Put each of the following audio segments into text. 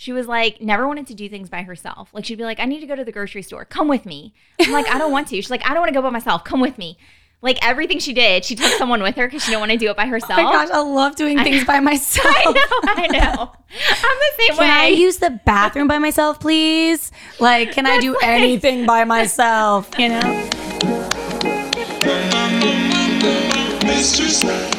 she was like never wanted to do things by herself. Like she'd be like, I need to go to the grocery store. Come with me. I'm like, I don't want to. She's like, I don't want to go by myself. Come with me. Like everything she did, she took someone with her because she didn't want to do it by herself. Oh my gosh, I love doing things by myself. I know, I know. I'm the same Can way. I use the bathroom by myself, please? Like, can I do anything by myself? You know? Mr.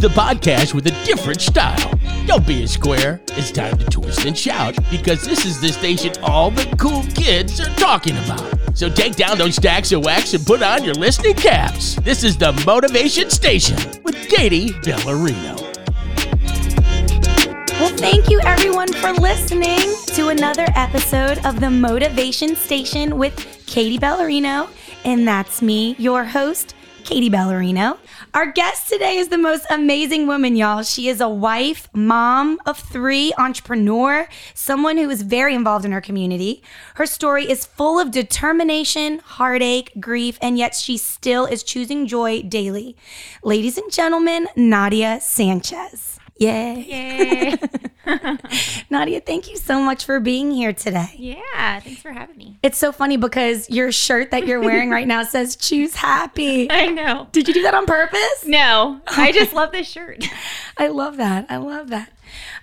The podcast with a different style. Don't be a square. It's time to twist and shout because this is the station all the cool kids are talking about. So take down those stacks of wax and put on your listening caps. This is the Motivation Station with Katie Bellerino. Well, thank you everyone for listening to another episode of the Motivation Station with Katie Bellerino. And that's me, your host, Katie Bellerino. Our guest today is the most amazing woman, y'all. She is a wife, mom of three, entrepreneur, someone who is very involved in her community. Her story is full of determination, heartache, grief, and yet she still is choosing joy daily. Ladies and gentlemen, Nadia Sanchez. Yay. Yay. Nadia, thank you so much for being here today. yeah, thanks for having me. It's so funny because your shirt that you're wearing right now says choose happy. I know. Did you do that on purpose? No, I just love this shirt. I love that. I love that.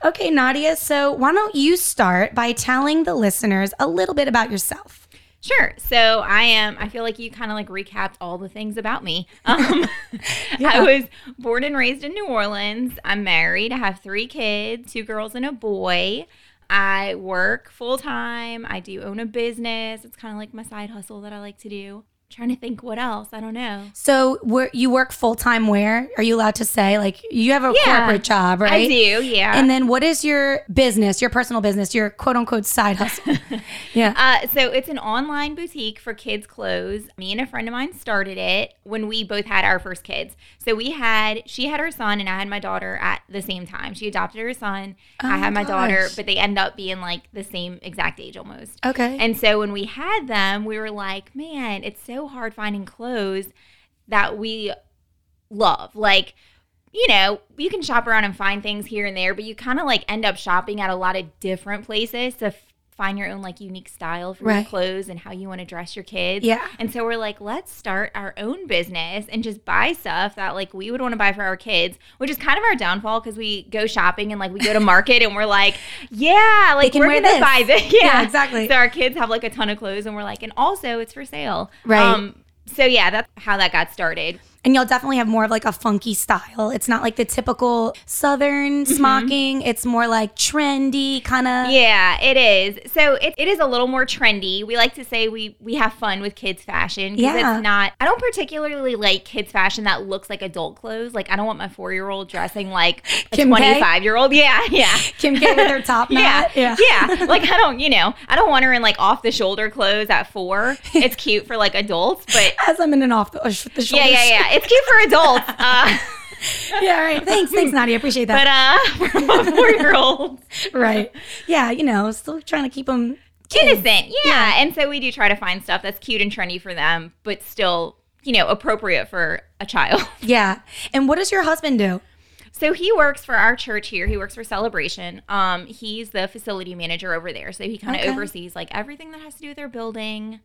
Okay, Nadia, so why don't you start by telling the listeners a little bit about yourself? Sure. So I am. I feel like you kind of like recapped all the things about me. Um, Yeah. I was born and raised in New Orleans. I'm married. I have three kids, two girls and a boy. I work full time. I do own a business. It's kind of like my side hustle that I like to do. Trying to think what else. I don't know. So, where you work full time where? Are you allowed to say like you have a Yeah, corporate job, right? I do. Yeah. And then what is your business, your personal business, your quote unquote side hustle? yeah. Uh, so it's an online boutique for kids' clothes. Me and a friend of mine started it when we both had our first kids. So we had she had her son and I had my daughter at the same time. She adopted her son. I Oh had my my daughter, but they end up being like the same exact age almost. Okay. And so when we had them, we were like, man, it's so hard finding clothes that we love. Like, you know, you can shop around and find things here and there, but you kind of like end up shopping at a lot of different places to find your own like unique style for your clothes and how you want to dress your kids. Yeah. And so we're like, let's start our own business and just buy stuff that like we would want to buy for our kids, which is kind of our downfall because we go shopping and like we go to market and we're like, yeah, like can we're gonna this. buy this. Yeah, Yeah, exactly. So our kids have like a ton of clothes and we're like, and also it's for sale. Right. Um, so yeah, that's how that got started. And you'll definitely have more of like a funky style. It's not like the typical southern smocking. It's more like trendy kind of. Yeah, it is. So it, it is a little more trendy. We like to say we we have fun with kids fashion because Yeah. it's not. I don't particularly like kids fashion that looks like adult clothes. Like I don't want my four year old dressing like a twenty five year old. Yeah, yeah. Kim K with her top Yeah. Yeah. yeah. Like I don't, you know, I don't want her in like off the shoulder clothes at four. It's cute for like adults, but As I'm in an off the, uh, sh- yeah, yeah, yeah. It's cute for adults. Uh, yeah, right. Thanks, thanks, Nadia. I appreciate that. but uh, for four year olds. right. Yeah, you know, still trying to keep them innocent yeah. and so we do try to find stuff that's cute and trendy for them but still you know appropriate for a child Yeah. And what does your husband do? so he works for our church here he works for celebration um he's the facility manager over there so he kind of Okay. oversees like everything that has to do with their building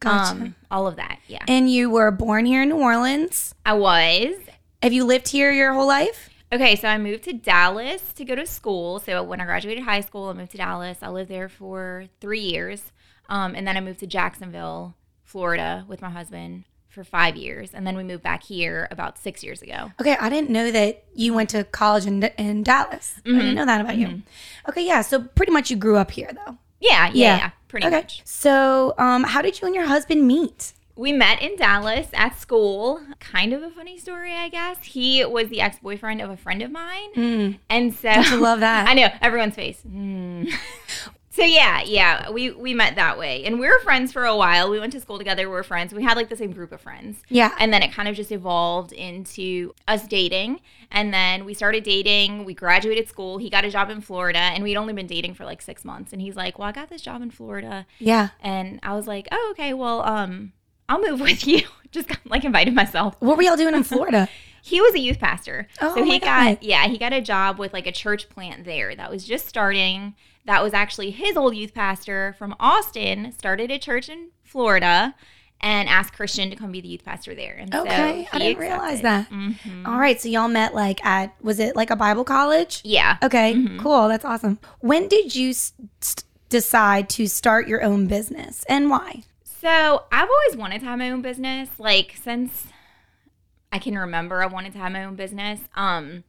Gotcha. um all of that yeah And you were born here in New Orleans. i was Have you lived here your whole life? Okay, so I moved to Dallas to go to school. So when I graduated high school, I moved to Dallas. I lived there for three years. Um, and then I moved to Jacksonville, Florida with my husband for five years. And then we moved back here about six years ago. Okay, I didn't know that you went to college in, in Dallas. I Mm-hmm. didn't know that about you. Okay, yeah. So pretty much you grew up here, though. Yeah, yeah, yeah, pretty okay. much. So, um, how did you and your husband meet? We met in Dallas at school. Kind of a funny story, I guess. He was the ex boyfriend of a friend of mine. And so I love that. I know everyone's face. Mm. so yeah, yeah, we we met that way, and we were friends for a while. We went to school together. We were friends. We had like the same group of friends. Yeah. and then it kind of just evolved into us dating, and then we started dating. We graduated school. He got a job in Florida, and we'd only been dating for like six months. And he's like, "Well, I got this job in Florida." Yeah. And I was like, oh, okay, well, um, I'll move with you. Just got, like invited myself. What were y'all doing in Florida? He was a youth pastor. Oh so he got yeah, he got a job with like a church plant there that was just starting. That was actually his old youth pastor from Austin, started a church in Florida and asked Christian to come be the youth pastor there. And Okay, so I didn't realize accepted. that. Mhm. All right, so y'all met like at was it like a Bible college? Yeah. Okay, Mhm. cool. That's awesome. When did you st- decide to start your own business and why? So I've always wanted to have my own business. Like since I can remember, I wanted to have my own business. Um,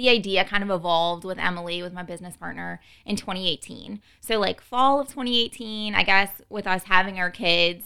the idea kind of evolved with Emily, with my business partner, in 2018. So like fall of 2018, I guess, with us having our kids,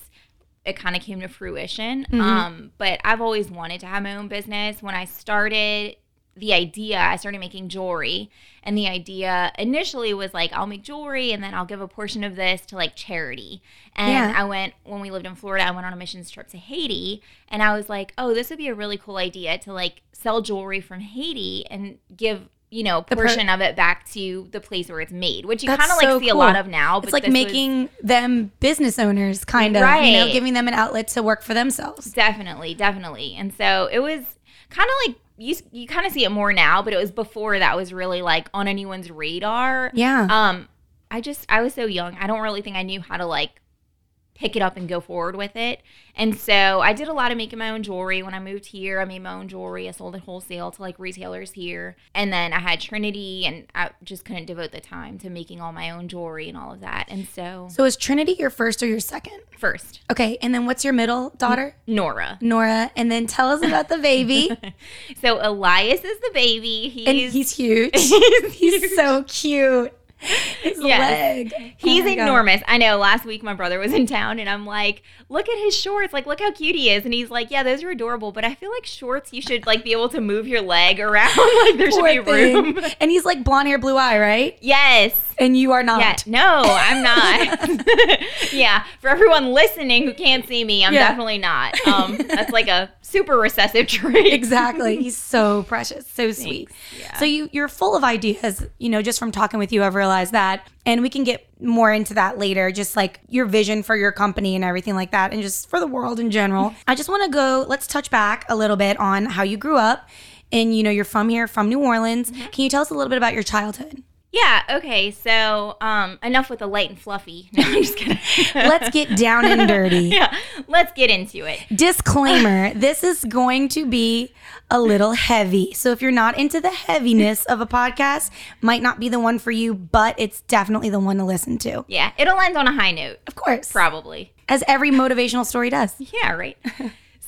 it kind of came to fruition. Mhm. Um, but I've always wanted to have my own business. When I started the idea, I started making jewelry. And the idea initially was like, I'll make jewelry and then I'll give a portion of this to like charity. And Yeah. I went, when we lived in Florida, I went on a missions trip to Haiti. And I was like, oh, this would be a really cool idea to like sell jewelry from Haiti and give, you know, a per- portion of it back to the place where it's made, which you kind of like so see a lot of now. It's like this was- making them business owners, kind of, right. you know, giving them an outlet to work for themselves. Definitely, definitely. And so it was kind of like you you kind of see it more now, but it was before that was really like on anyone's radar. Yeah. Um I just I was so young. I don't really think I knew how to like pick it up and go forward with it. And so I did a lot of making my own jewelry when I moved here. I made my own jewelry. I sold it wholesale to like retailers here. And then I had Trinity and I just couldn't devote the time to making all my own jewelry and all of that. And so so is Trinity your first or your second? first, Okay, and then what's your middle daughter? Nora. Nora, and then tell us about the baby. So Elias is the baby. He's and he's huge. he's, He's so cute. His Yes. leg. He's Oh my God. enormous. I know. Last week my brother was in town, and I'm like, "Look at his shorts! Like, look how cute he is!" And he's like, "Yeah, those are adorable, but I feel like shorts you should like be able to move your leg around. like there should Poor be room." thing. And he's like blonde hair, blue eye, right? yes. And you are not. Yeah. No, I'm not. yeah. For everyone listening who can't see me, I'm Yeah. definitely not. Um, that's like a super recessive trait. Exactly. He's so precious, so sweet. Yeah. So you you're full of ideas, you know, just from talking with you, I've realized that. And we can get more into that later, just like your vision for your company and everything like that, and just for the world in general. I just want to go, let's touch back a little bit on how you grew up. And you know, you're from here, from New Orleans. Mm-hmm. Can you tell us a little bit about your childhood? Yeah. Okay. So, um, enough with the light and fluffy. No, I'm just kidding. Let's get down and dirty. yeah. Let's get into it. Disclaimer this is going to be a little heavy. So if you're not into the heaviness of a podcast, might not be the one for you, but it's definitely the one to listen to. Yeah. It'll end on a high note, Of course. probably. As every motivational story does. Yeah, right.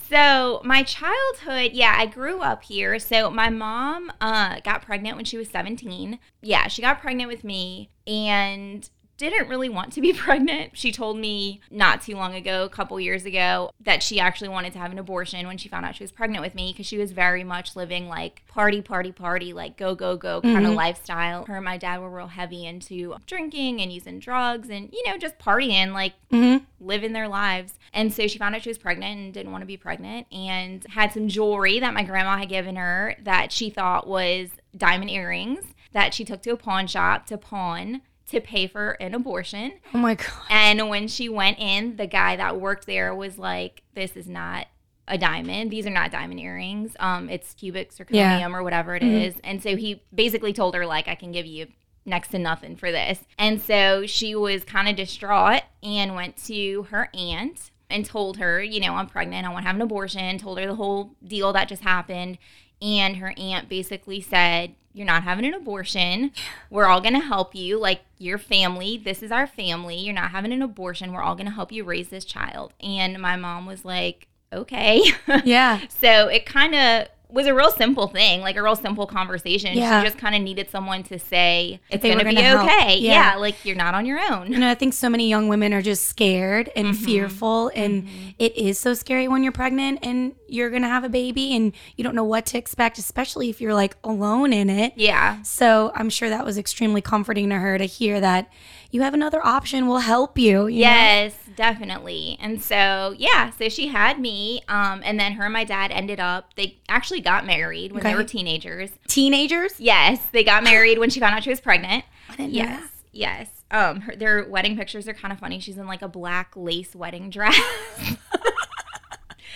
So my childhood, yeah, I grew up here. So my mom uh, got pregnant when she was 17. Yeah, she got pregnant with me and didn't really want to be pregnant. She told me not too long ago, a couple years ago, that she actually wanted to have an abortion when she found out she was pregnant with me because she was very much living like party, party, party, like go, go, go kind of mm-hmm. lifestyle. Her and my dad were real heavy into drinking and using drugs and, you know, just partying like mm-hmm. living their lives. And so she found out she was pregnant and didn't want to be pregnant and had some jewelry that my grandma had given her that she thought was diamond earrings that she took to a pawn shop to pawn to pay for an abortion. Oh my God. And when she went in, the guy that worked there was like, This is not a diamond. These are not diamond earrings. Um, it's cubic zirconium Yeah. or whatever it is. And so he basically told her, like, I can give you next to nothing for this. And so she was kind of distraught and went to her aunt and told her, you know, I'm pregnant, I want to have an abortion, told her the whole deal that just happened. And her aunt basically said, You're not having an abortion. We're all going to help you. Like, your family, this is our family. You're not having an abortion. We're all going to help you raise this child. And my mom was like, Okay. Yeah. So it kind of was a real simple thing, like a real simple conversation. Yeah. She just kind of needed someone to say, it's going to be help. okay. Yeah. Yeah. like you're not on your own. You know, I think so many young women are just scared and Mm-hmm. fearful. And it is so scary when you're pregnant and you're going to have a baby and you don't know what to expect, especially if you're like alone in it. Yeah. So I'm sure that was extremely comforting to her to hear that you have another option. We'll help you. you know? Yes, definitely. And so, yeah, so she had me. Um, and then her and my dad ended up, they actually got married when Okay. they were teenagers. Teenagers? Yes, they got married when she found out she was pregnant. Yes, yes. Um, her, their wedding pictures are kind of funny. She's in like a black lace wedding dress.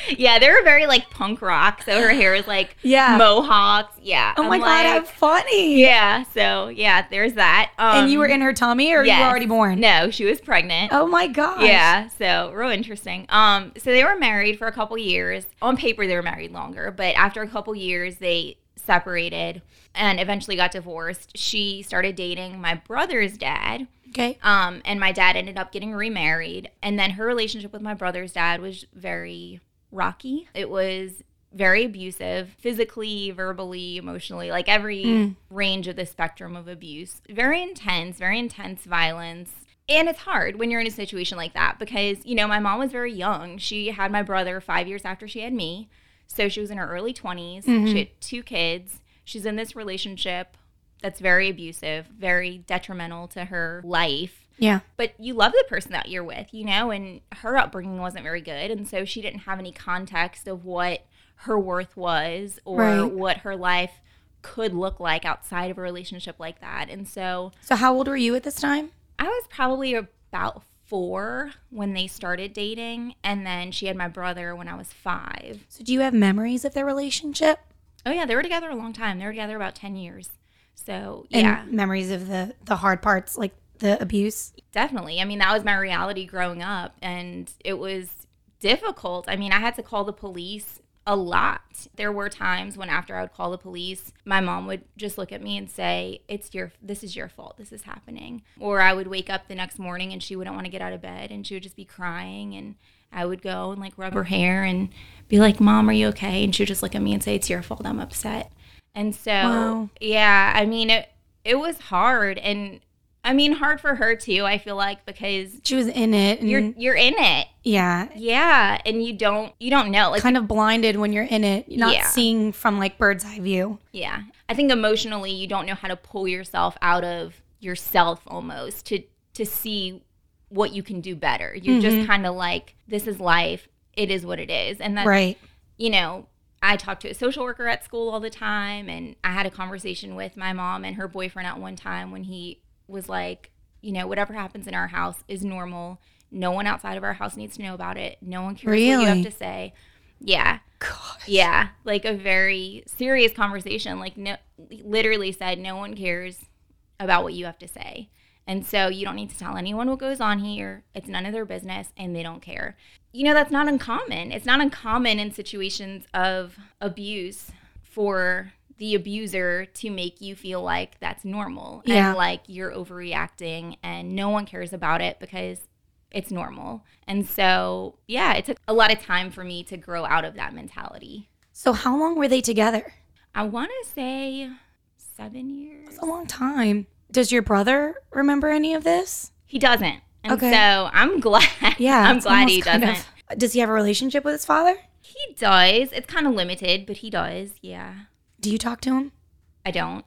yeah, they were very like punk rock. So her hair is like Yeah. mohawks. Yeah. Oh my I'm god, like- how funny. Yeah. So yeah, there's that. Um, And you were in her tummy or you were already born? No, she was pregnant. Oh my god. Yeah, so real interesting. Um, so they were married for a couple years. On paper, they were married longer, but after a couple years, they separated and eventually got divorced. She started dating my brother's dad. Okay. Um, and my dad ended up getting remarried. And then her relationship with my brother's dad was very rocky. It was very abusive, physically, verbally, emotionally, like every mm. range of the spectrum of abuse. Very intense, very intense violence. And it's hard when you're in a situation like that because, you know, my mom was very young. She had my brother five years after she had me. So she was in her early 20s. She mm-hmm. had two kids. She's in this relationship that's very abusive, very detrimental to her life. Yeah. But you love the person that you're with, you know, and her upbringing wasn't very good. And so she didn't have any context of what her worth was or Right. what her life could look like outside of a relationship like that. And so So how old were you at this time? I was probably about four when they started dating. And then she had my brother when I was five. So do you have memories of their relationship? Oh, yeah, they were together a long time. They were together about 10 years. So, And yeah. memories of the the hard parts, like the abuse. Definitely. I mean, that was my reality growing up, and it was difficult. I mean, I had to call the police a lot. There were times when after I would call the police, my mom would just look at me and say, "It's your this is your fault. This is happening." Or I would wake up the next morning and she wouldn't want to get out of bed and she would just be crying and I would go and like rub her hair and be like, "Mom, are you okay?" And she would just look at me and say, "It's your fault. I'm upset." And so, Wow. yeah, I mean, it it was hard and I mean, hard for her too. I feel like because She was in it, and you're you're in it, yeah, yeah, and you don't you don't know. Like, kind of blinded when you're in it, not Yeah. seeing from like bird's eye view. yeah, I think emotionally you don't know how to pull yourself out of yourself almost to to see what you can do better. You're just mm-hmm. kind of like, this is life. It is what it is, and that Right. you know, I talked to a social worker at school all the time, and I had a conversation with my mom and her boyfriend at one time when he was like, you know, whatever happens in our house is normal. No one outside of our house needs to know about it. No one cares what you have to say. Yeah. Gosh. Yeah. Like a very serious conversation. Like, no, literally said, no one cares about what you have to say. And so you don't need to tell anyone what goes on here. It's none of their business and they don't care. You know, that's not uncommon. It's not uncommon in situations of abuse for the abuser to make you feel like that's normal Yeah. and like you're overreacting and no one cares about it because it's normal. And so, yeah, it took a lot of time for me to grow out of that mentality. So how long were they together? I want to say seven years. It's a long time. Does your brother remember any of this? He doesn't. And Okay. so I'm glad. Yeah, I'm glad he doesn't. of- does he have a relationship with his father? He does. It's kind of limited, but he does. Yeah. Do you talk to him? I don't.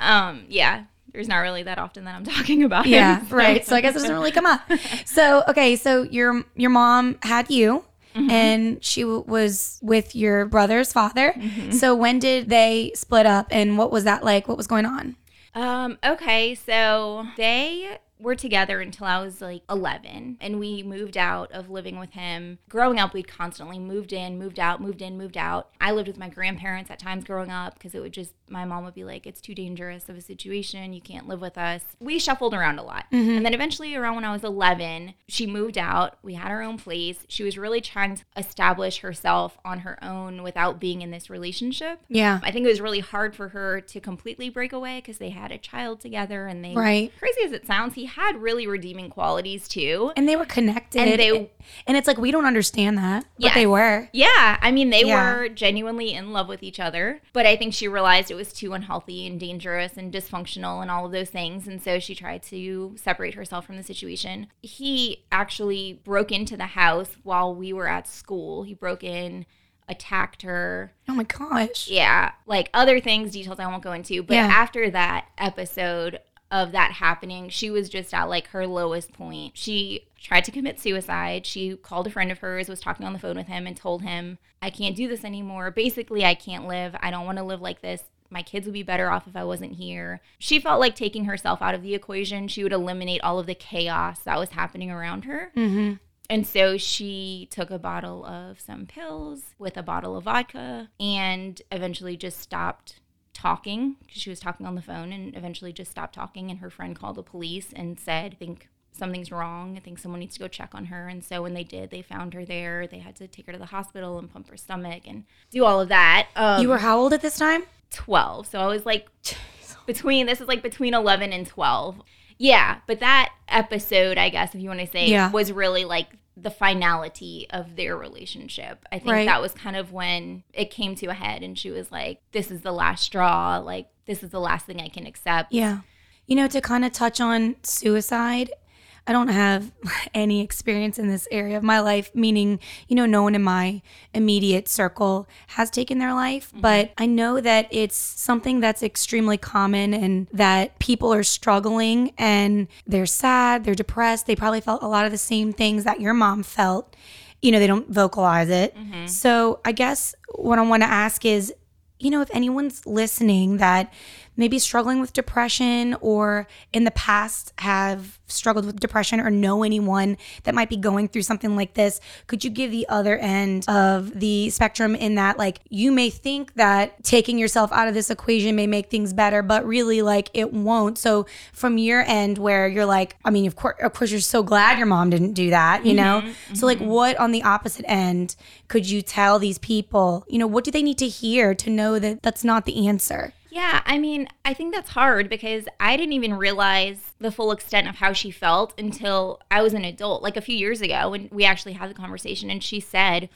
Um, yeah. There's not really that often that I'm talking about him, Yeah, so- right. So I guess it doesn't really come up. So okay, so your your mom had you, Mm-hmm. and she w- was with your brother's father. Mm-hmm. So when did they split up, and what was that like? What was going on? Um, okay, so they were together until I was like 11, and we moved out of living with him. Growing up, we'd constantly moved in, moved out, moved in, moved out. I lived with my grandparents at times growing up because it would just, my mom would be like, it's too dangerous of a situation. You can't live with us. We shuffled around a lot. Mm-hmm. And then eventually, around when I was 11, she moved out. We had our own place. She was really trying to establish herself on her own without being in this relationship. Yeah, I think it was really hard for her to completely break away because they had a child together and they Right. crazy as it sounds, he had really redeeming qualities too. and they were connected, And they- and it's like we don't understand that, but Yes. they were. Yeah, I mean they Yeah. were genuinely in love with each other, but I think she realized it was too unhealthy and dangerous and dysfunctional and all of those things, and so she tried to separate herself from the situation. He actually broke into the house while we were at school. He broke in, attacked her, Oh my gosh. yeah, like other things, details I won't go into. But Yeah. after that episode of that happening, she was just at like her lowest point. She tried to commit suicide. She called a friend of hers, was talking on the phone with him, and told him, I can't do this anymore. Basically, I can't live. I don't want to live like this. My kids would be better off if I wasn't here. She felt like taking herself out of the equation, she would eliminate all of the chaos that was happening around her. Mm-hmm. And so she took a bottle of some pills with a bottle of vodka and eventually just stopped talking because she was talking on the phone and eventually just stopped talking. And her friend called the police and said, I think something's wrong. I think someone needs to go check on her. And so when they did, they found her there. They had to take her to the hospital and pump her stomach and do all of that. Um, You were how old at this time? 12. So I was like between, this is like between 11 and 12. Yeah. But that episode, I guess, if you want to say, Yeah. was really like the finality of their relationship. I think Right. that was kind of when it came to a head and she was like, this is the last straw. Like, this is the last thing I can accept. Yeah. You know, to kind of touch on suicide, I don't have any experience in this area of my life, meaning, you know, no one in my immediate circle has taken their life. Mm-hmm. But I know that it's something that's extremely common and that people are struggling and they're sad, they're depressed. They probably felt a lot of the same things that your mom felt. You know, they don't vocalize it. Mm-hmm. So I guess what I want to ask is, you know, if anyone's listening that maybe struggling with depression or in the past have struggled with depression or know anyone that might be going through something like this, could you give the other end of the spectrum in that, like, you may think that taking yourself out of this equation may make things better, but really, like, it won't. So, from your end, where you're like, I mean, of course, of course, you're so glad your mom didn't do that, you know? Mm-hmm, so, like, mm-hmm. what on the opposite end could you tell these people, you know, what do they need to hear to know that that's not the answer? Yeah, I mean, I think that's hard because I didn't even realize the full extent of how she felt until I was an adult, like a few years ago when we actually had the conversation. And she said,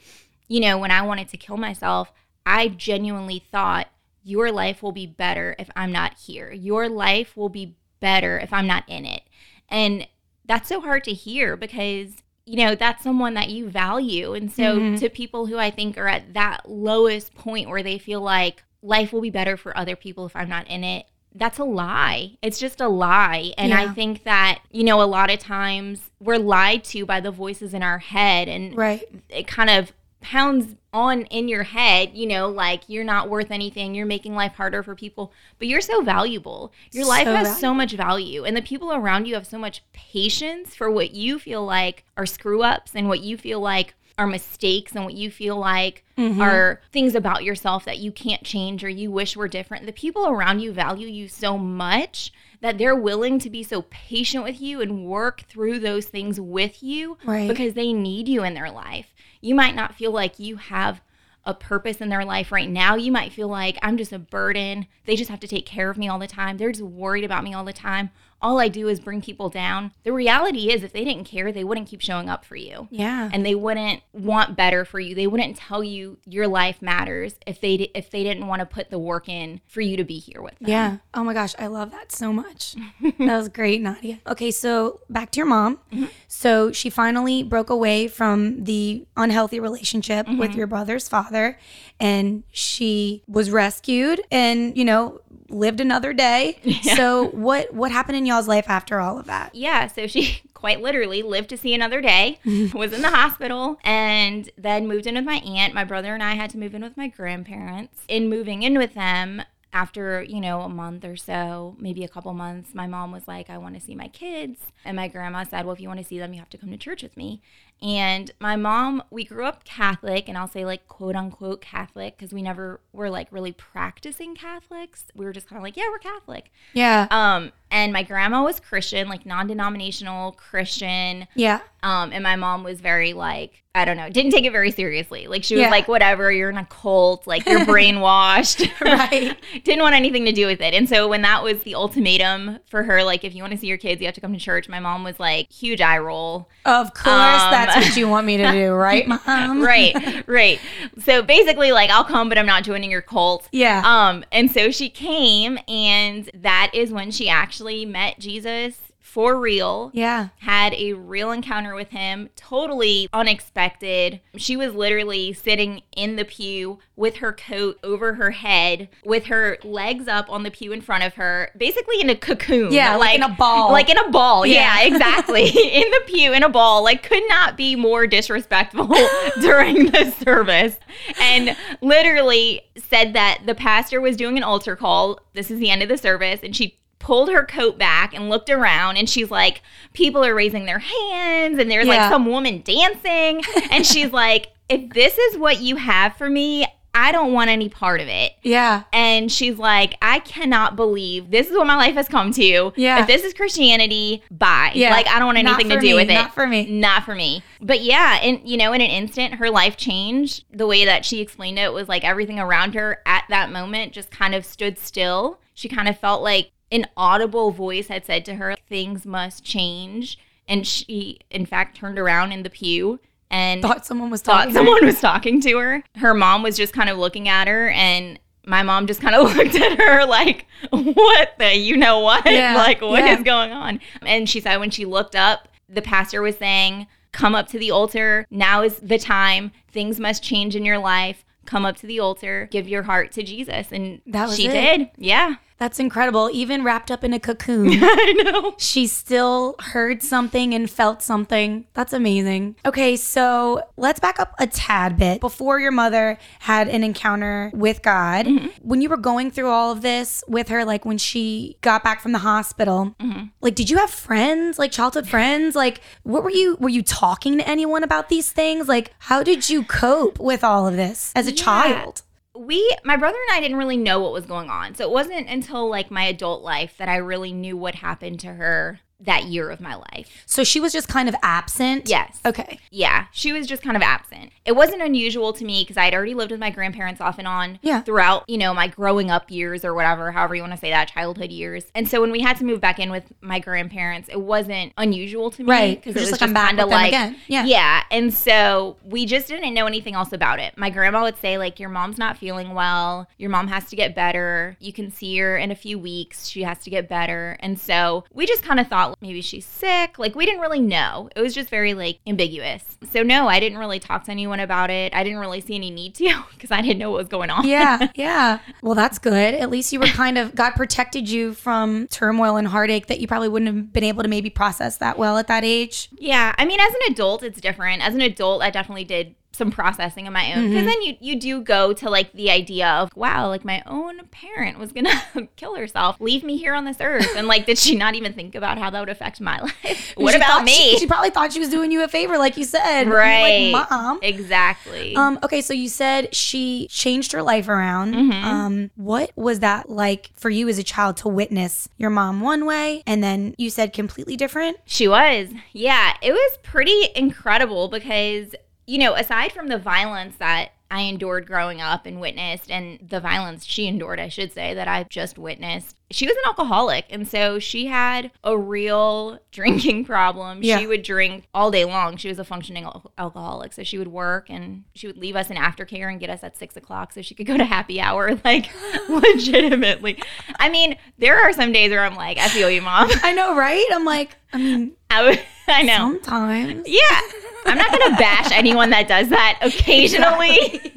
you know, when I wanted to kill myself, I genuinely thought your life will be better if I'm not here. Your life will be better if I'm not in it. And that's so hard to hear because you know that's someone that you value and so mm-hmm. to people who i think are at that lowest point where they feel like life will be better for other people if i'm not in it. That's a lie. It's just a lie. And i think that you know a lot of times we're lied to by the voices in our head and Right. it kind of pounds on in your head, you know, like you're not worth anything, you're making life harder for people, but you're so valuable. Your life So has so much value, and the people around you have so much patience for what you feel like are screw ups and what you feel like are mistakes and what you feel like mm-hmm. are things about yourself that you can't change or you wish were different. The people around you value you so much that they're willing to be so patient with you and work through those things with you Right. because they need you in their life. You might not feel like you have a purpose in their life right now. You might feel like I'm just a burden. They just have to take care of me all the time. They're just worried about me all the time. All I do is bring people down. The reality is, if they didn't care, they wouldn't keep showing up for you. Yeah. And they wouldn't want better for you. They wouldn't tell you your life matters if they if they didn't want to put the work in for you to be here with them. Yeah. Oh my gosh, I love that so much. that was great, Nadia. Okay, so back to your mom. Mm-hmm. So she finally broke away from the unhealthy relationship with mm-hmm. your brother's father and she was rescued and, you know, lived another day. So what what happened in y'all's life after all of that? Yeah, so she quite literally lived to see another day, was in the hospital, and then moved in with my aunt. My brother and I had to move in with my grandparents. In moving in with them, after, you know, a month or so, maybe a couple months, my mom was like, I want to see my kids. And my grandma said, Well, if you want to see them, you have to come to church with me. And my mom, we grew up Catholic, and I'll say like quote unquote Catholic because we never were like really practicing Catholics. We were just kind of like, Yeah, we're Catholic. Yeah. Um, and my grandma was Christian, like non-denominational Christian. yeah. Um, and my mom was very like, I don't know, didn't take it very seriously. Like she was Yeah. like, whatever, you're in a cult, like you're brainwashed. Right. didn't want anything to do with it. And so when that was the ultimatum for her, like if you want to see your kids, you have to come to church. My mom was like, huge eye roll. Of course Um, that's what you want me to do, right, mom? right, right. So basically, like, I'll come, but I'm not joining your cult. Yeah. Um, and so she came, and that is when she actually met Jesus for real. Yeah. Had a real encounter with him, totally unexpected. She was literally sitting in the pew with her coat over her head, with her legs up on the pew in front of her, basically in a cocoon. Yeah, like in a ball. Like in a ball. Yeah. Yeah, exactly. in the pew in a ball. Like could not be more disrespectful during the service. And literally said that the pastor was doing an altar call. This is the end of the service. And she pulled her coat back and looked around and she's like people are raising their hands and there's Yeah. like some woman dancing and she's like if this is what you have for me I don't want any part of it Yeah. and she's like, I cannot believe this is what my life has come to. Yeah. If this is Christianity, bye. Yeah. Like, I don't want anything to do me, with it. not for me. Not for me. But yeah, and you know, in an instant, her life changed. The way that she explained it was like everything around her at that moment just kind of stood still. She kind of felt like an audible voice had said to her, things must change. And she, in fact, turned around in the pew and Thought someone was thought talking. someone was talking to her. Her mom was just kind of looking at her, and my mom just kind of looked at her like, "What the? You know what? Yeah, like what is yeah. going on?" And she said when she looked up, the pastor was saying, "Come up to the altar. Now is the time. Things must change in your life." Come up to the altar, give your heart to Jesus. And That was she it. did. Yeah. That's incredible. Even wrapped up in a cocoon. I know. she still heard something and felt something. That's amazing. Okay, so let's back up a tad bit. Before your mother had an encounter with God, mm-hmm. when you were going through all of this with her, like when she got back from the hospital, mm-hmm. like did you have friends, like childhood friends? Like what were you were you talking to anyone about these things? Like how did you cope with all of this as a child? We my brother and I didn't really know what was going on. So it wasn't until like my adult life that I really knew what happened to her that year of my life. So she was just kind of absent. Yes. Okay. Yeah, she was just kind of absent. It wasn't unusual to me because I'd already lived with my grandparents off and on Yeah. throughout, you know, my growing up years or whatever, however you want to say that, childhood years. And so when we had to move back in with my grandparents, it wasn't unusual to me Right. because it just was like, I'm just back kind of them like again. Yeah. yeah. And so we just didn't know anything else about it. My grandma would say like your mom's not feeling well. Your mom has to get better. You can see her in a few weeks. She has to get better. And so we just kind of thought maybe she's sick. Like we didn't really know. It was just very like ambiguous. So no, I didn't really talk to anyone about it. I didn't really see any need to because I didn't know what was going on. yeah, yeah. Well, that's good. At least you were kind of God protected you from turmoil and heartache that you probably wouldn't have been able to maybe process that well at that age. Yeah, I mean, as an adult, it's different. As an adult, I definitely did some processing of my own because then you you do go to like the idea of wow, like my own parent was gonna kill herself, leave me here on this earth, and like did she not even think about how that would affect my life? what She about me? She, she probably thought she was doing you a favor, like you said. Right, like, mom. Exactly. Um, okay, so you said she changed her life around. Mm-hmm. Um, what was that like for you as a child to witness your mom one way and then you said completely different? She was. Yeah, it was pretty incredible because, you know, aside from the violence that I endured growing up and witnessed, and the violence she endured, I should say, that I've just witnessed, she was an alcoholic. And so she had a real drinking problem. Yeah. She would drink all day long. She was a functioning al- alcoholic. So she would work and she would leave us in aftercare and get us at six o'clock so she could go to happy hour, like legitimately. I mean, there are some days where I'm like, I feel you, mom. I know, right? I'm like, I mean, I, would, I know. sometimes Yeah. I'm not going to bash anyone that does that occasionally.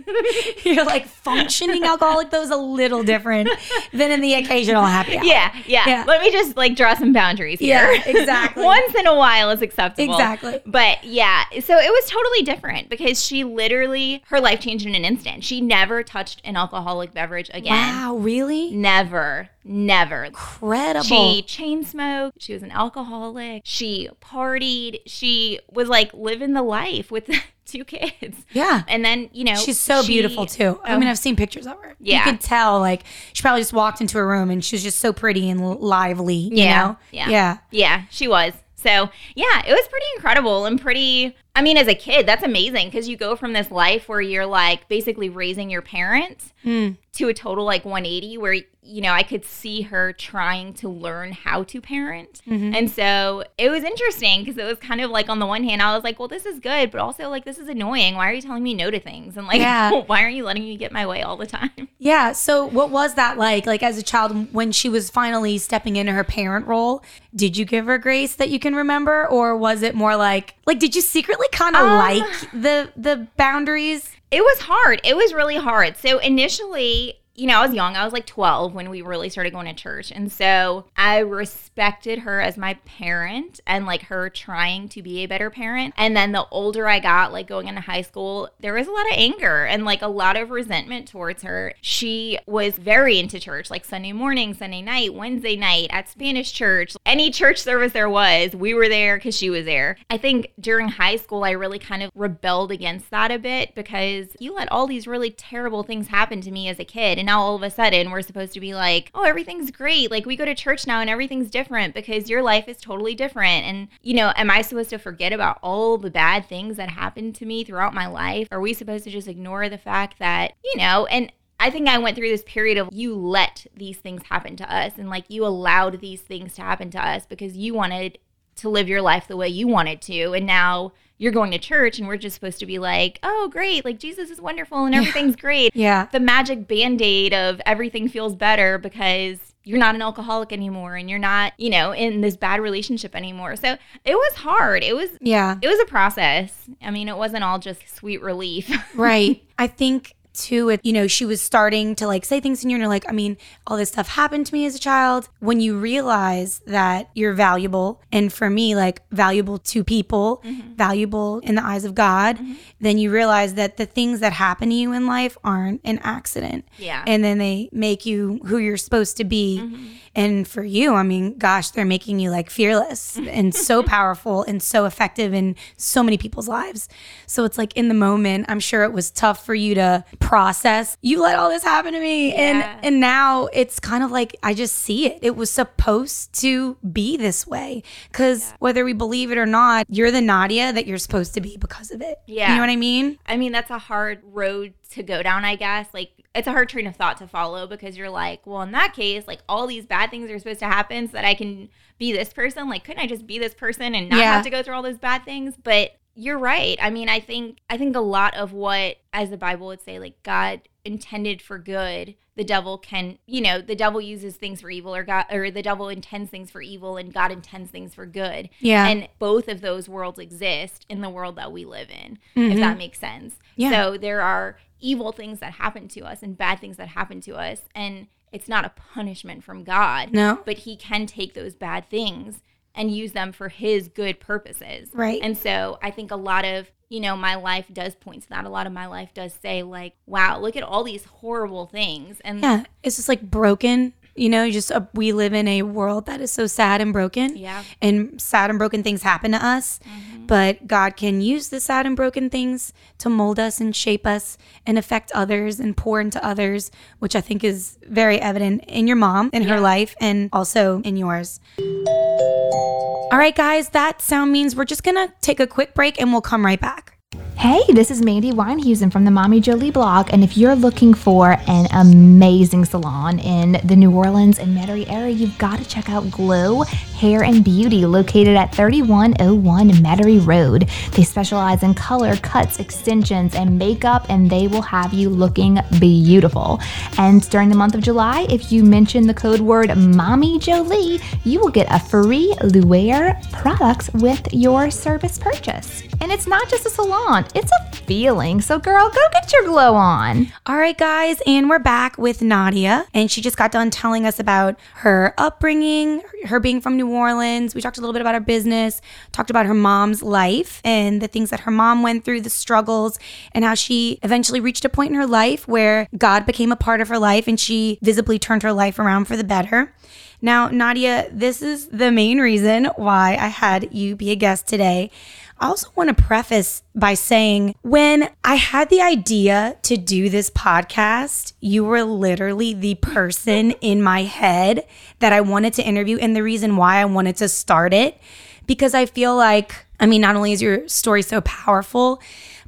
you're like functioning alcoholic, though is a little different than in the occasional happy hour. yeah, yeah, Yeah. Let me just like draw some boundaries here. Yeah, exactly. Once in a while is acceptable. Exactly. But yeah, so it was totally different because she literally, her life changed in an instant. She never touched an alcoholic beverage again. Wow, really? Never, never. Incredible. She chain smoked. She was an alcoholic. She partied. She was like living the life with two kids. yeah. And then, you know, She's so she- beautiful too. I Oh. mean, I've seen pictures of her. Yeah. You could tell, like, she probably just walked into a room and she was just so pretty and lively. You Yeah. know? Yeah. Yeah. Yeah, she was. So, yeah, it was pretty incredible and pretty. I mean, as a kid, that's amazing because you go from this life where you're like basically raising your parents Hmm. to a total like 180 where, you know, I could see her trying to learn how to parent. Mm-hmm. And so it was interesting because it was kind of like on the one hand, I was like, well, this is good, but also like, this is annoying. Why are you telling me no to things? And like, Yeah. why aren't you letting me get my way all the time? Yeah. So, what was that like? Like, as a child, when she was finally stepping into her parent role, did you give her grace that you can remember, or was it more like, like, did you secretly kind of Um, like the the boundaries? It was hard. It was really hard. So initially, you know, I was young. I was like 12 when we really started going to church. And so I respected her as my parent and like her trying to be a better parent. And then the older I got, like going into high school, there was a lot of anger and like a lot of resentment towards her. She was very into church, like Sunday morning, Sunday night, Wednesday night at Spanish church. Any church service there was, we were there because she was there. I think during high school, I really kind of rebelled against that a bit because you let all these really terrible things happen to me as a kid. And now all of a sudden, we're supposed to be like, oh, everything's great. Like we go to church now and everything's different because your life is totally different. And, you know, am I supposed to forget about all the bad things that happened to me throughout my life? Are we supposed to just ignore the fact that, you know, and I think I went through this period of you let these things happen to us and like you allowed these things to happen to us because you wanted to live your life the way you wanted to. And now you're going to church and we're just supposed to be like, oh, great. Like Jesus is wonderful and everything's great. Yeah. The magic band aid of everything feels better because you're not an alcoholic anymore and you're not, you know, in this bad relationship anymore. So it was hard. It was, Yeah. it was a process. I mean, it wasn't all just sweet relief. Right. I think too, you know, she was starting to like say things in you and you're like, I mean, all this stuff happened to me as a child. When you realize that you're valuable, and for me, like valuable to people, mm-hmm. valuable in the eyes of God, mm-hmm. then you realize that the things that happen to you in life aren't an accident. Yeah. And then they make you who you're supposed to be. Mm-hmm. And for you, I mean, gosh, they're making you like fearless and so powerful and so effective in so many people's lives. So it's like in the moment, I'm sure it was tough for you to process. You let all this happen to me. Yeah. And and now it's kind of like I just see it. It was supposed to be this way. Cause whether we believe it or not, you're the Nadia that you're supposed to be because of it. Yeah. You know what I mean? I mean, that's a hard road to go down, I guess. Like, it's a hard train of thought to follow because you're like, well, in that case, like, all these bad things are supposed to happen so that I can be this person. Like, couldn't I just be this person and not Yeah. have to go through all those bad things? But you're right. I mean, I think I think a lot of what, as the Bible would say, like God intended for good, the devil can, you know, the devil uses things for evil, or God, or the devil intends things for evil, and God intends things for good. Yeah. And both of those worlds exist in the world that we live in, if that makes sense. Mm-hmm. Yeah. So there are evil things that happen to us and bad things that happen to us. And it's not a punishment from God. No. But He can take those bad things and use them for His good purposes. Right. And so I think a lot of, you know, my life does point to that. A lot of my life does say, like, wow, look at all these horrible things. And Yeah. It's just like broken. You know, just uh we live in a world that is so sad and broken. Yeah. And sad and broken things happen to us. But God can use the sad and broken things to mold us and shape us and affect others and pour into others, which I think is very evident in your mom, in her life, and also in yours. All right, guys, that sound means we're just gonna take a quick break and we'll come right back. Hey, this is Mandy Weinhusen from the Mommy Jolie blog, and if you're looking for an amazing salon in the New Orleans and Metairie area, you've got to check out Glow Hair and Beauty, located at 3101 Metairie Road. They specialize in color, cuts, extensions, and makeup, and they will have you looking beautiful. And during the month of July, if you mention the code word Mommy Jolie, you will get a free Luer products with your service purchase. And it's not just a salon, it's a feeling. So, girl, go get your glow on. All right, guys, and we're back with Nadia, and she just got done telling us about her upbringing, her being from New Orleans. We talked a little bit about her business, talked about her mom's life and the things that her mom went through, the struggles, and how she eventually reached a point in her life where God became a part of her life and she visibly turned her life around for the better. Now, Nadia, this is the main reason why I had you be a guest today. I also want to preface by saying when I had the idea to do this podcast, you were literally the person in my head that I wanted to interview, and the reason why I wanted to start it because I feel like, I mean, not only is your story so powerful,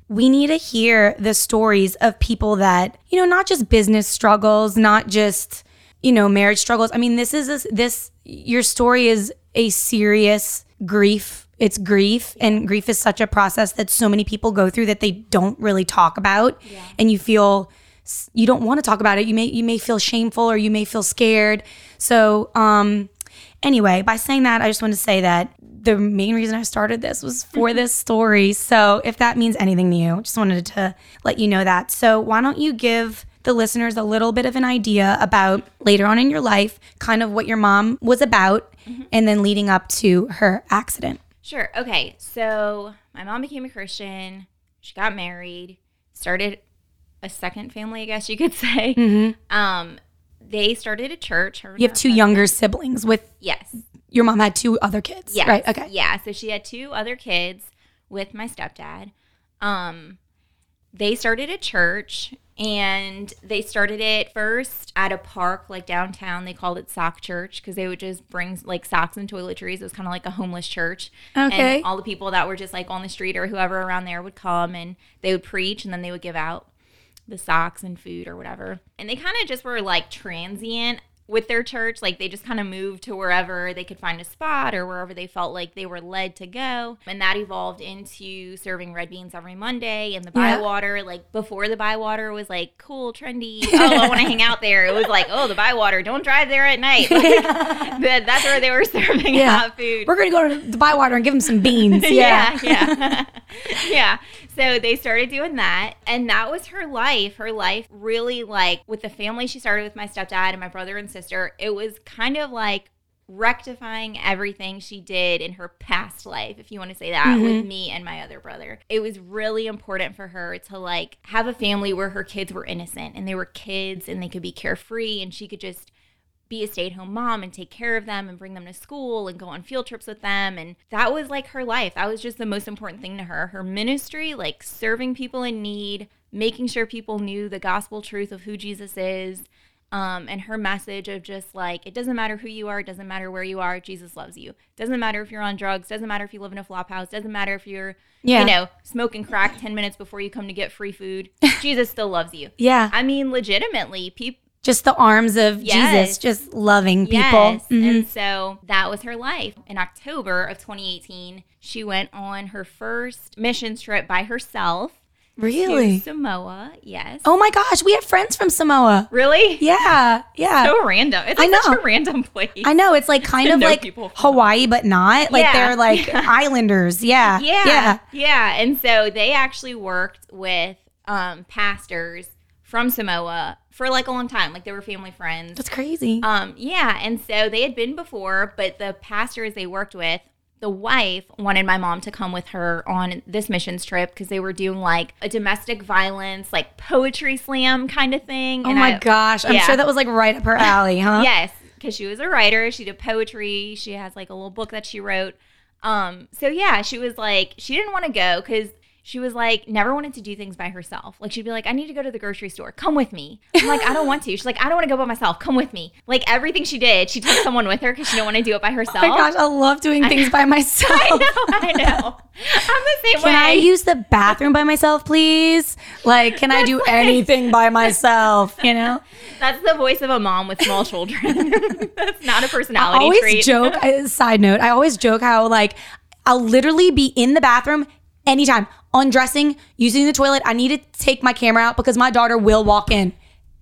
we need to hear the stories of people that, you know, not just business struggles, not just, you know, marriage struggles. I mean, this is a, this, your story is a serious grief. It's grief, and grief is such a process that so many people go through that they don't really talk about. And you feel, you don't want to talk about it. You may, you may feel shameful or you may feel scared. So, um, anyway, by saying that, I just want to say that the main reason I started this was for this story. So if that means anything to you, just wanted to let you know that. So why don't you give the listeners a little bit of an idea about later on in your life, kind of what your mom was about, and then leading up to her accident? Sure. Okay. So my mom became a Christian. She got married, started a second family, I guess you could say. Um, they started a church. Her Mm-hmm. You have two younger siblings with Yes. your mom had two other kids. Yes. Right. Okay. Yeah. So she had two other kids with my stepdad. Um, they started a church and they started it first at a park like downtown. They called it Sock Church because they would just bring like socks and toiletries. It was kind of like a homeless church. Okay. And all the people that were just like on the street or whoever around there would come and they would preach and then they would give out the socks and food or whatever. And they kind of just were like transient with their church. Like they just kind of moved to wherever they could find a spot or wherever they felt like they were led to go. And that evolved into serving red beans every Monday and the Yeah. Bywater. Like before the Bywater was like cool, trendy. Oh, I want to hang out there. It was like, oh, the Bywater. Don't drive there at night. Like, that- that's where they were serving Yeah. hot food. We're gonna go to the Bywater and give them some beans. Yeah. yeah, yeah. yeah. So they started doing that, and that was her life. Her life really like with the family she started with my stepdad and my brother and sister. It was kind of like rectifying everything she did in her past life, if you want to say that, with mm-hmm. me and my other brother. It was really important for her to like have a family where her kids were innocent and they were kids and they could be carefree and she could just be a stay-at-home mom and take care of them and bring them to school and go on field trips with them. And that was like her life. That was just the most important thing to her. Her ministry like serving people in need making sure people knew the gospel truth of who jesus is um, and her message of just like it doesn't matter who you are it doesn't matter where you are jesus loves you doesn't matter if you're on drugs doesn't matter if you live in a flop house doesn't matter if you're Yeah. you know smoking crack 10 minutes before you come to get free food jesus still loves you Yeah. i mean legitimately people Just the arms of Yes. Jesus, just loving people. Yes. Mhm. And so that was her life. In October of 2018, she went on her first missions trip by herself Really? Samoa. Yes. Oh my gosh, we have friends from Samoa. really? Yeah. Yeah. So random. It's I like such know. a random place. I know it's like kind of like Hawaii, but not. Like Yeah. they're like islanders. Yeah. Yeah. Yeah. Yeah. And so they actually worked with um, pastors from Samoa for like a long time. Like they were family friends. That's crazy. Um, yeah, and so they had been before, but the pastors they worked with, the wife wanted my mom to come with her on this missions trip because they were doing like a domestic violence, like poetry slam kind of thing. oh and my I- gosh. I'm yeah. sure that was like right up her alley, huh? Yes, because she was a writer. She did poetry. She has like a little book that she wrote. Um, so yeah, she was like, she didn't want to go because she was like, never wanted to do things by herself. Like she'd be like, I need to go to the grocery store. Come with me. I'm like, I don't want to. She's like, I don't want to go by myself. Come with me. Like everything she did, she took someone with her because she didn't want to do it by herself. Oh my gosh, I love doing things by myself. I know, I know. I'm the same Can way. I use the bathroom by myself, please? Like, can I do anything by myself? You know? That's the voice of a mom with small children. That's not a personality I always trait. joke. Side note: I always joke how like I'll literally be in the bathroom anytime, undressing, using the toilet. I need to take my camera out because my daughter will walk in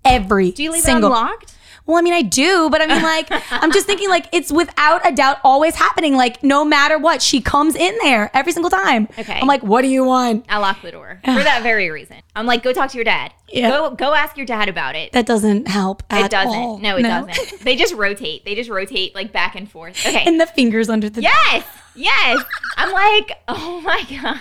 every do you leave single. it unlocked? Well, I mean, I do, but I mean, like, I'm just thinking, like, it's without a doubt always happening. Like, no matter what, she comes in there every single time. Okay. I'm like, what do you want? I lock the door for that very reason. I'm like, go talk to your dad. Yeah. Go go ask your dad about it. That doesn't help. It doesn't. all. No, it doesn't. They just rotate. They just rotate like back and forth. Okay. and the fingers under the. yes. Yes. I'm like, oh my god.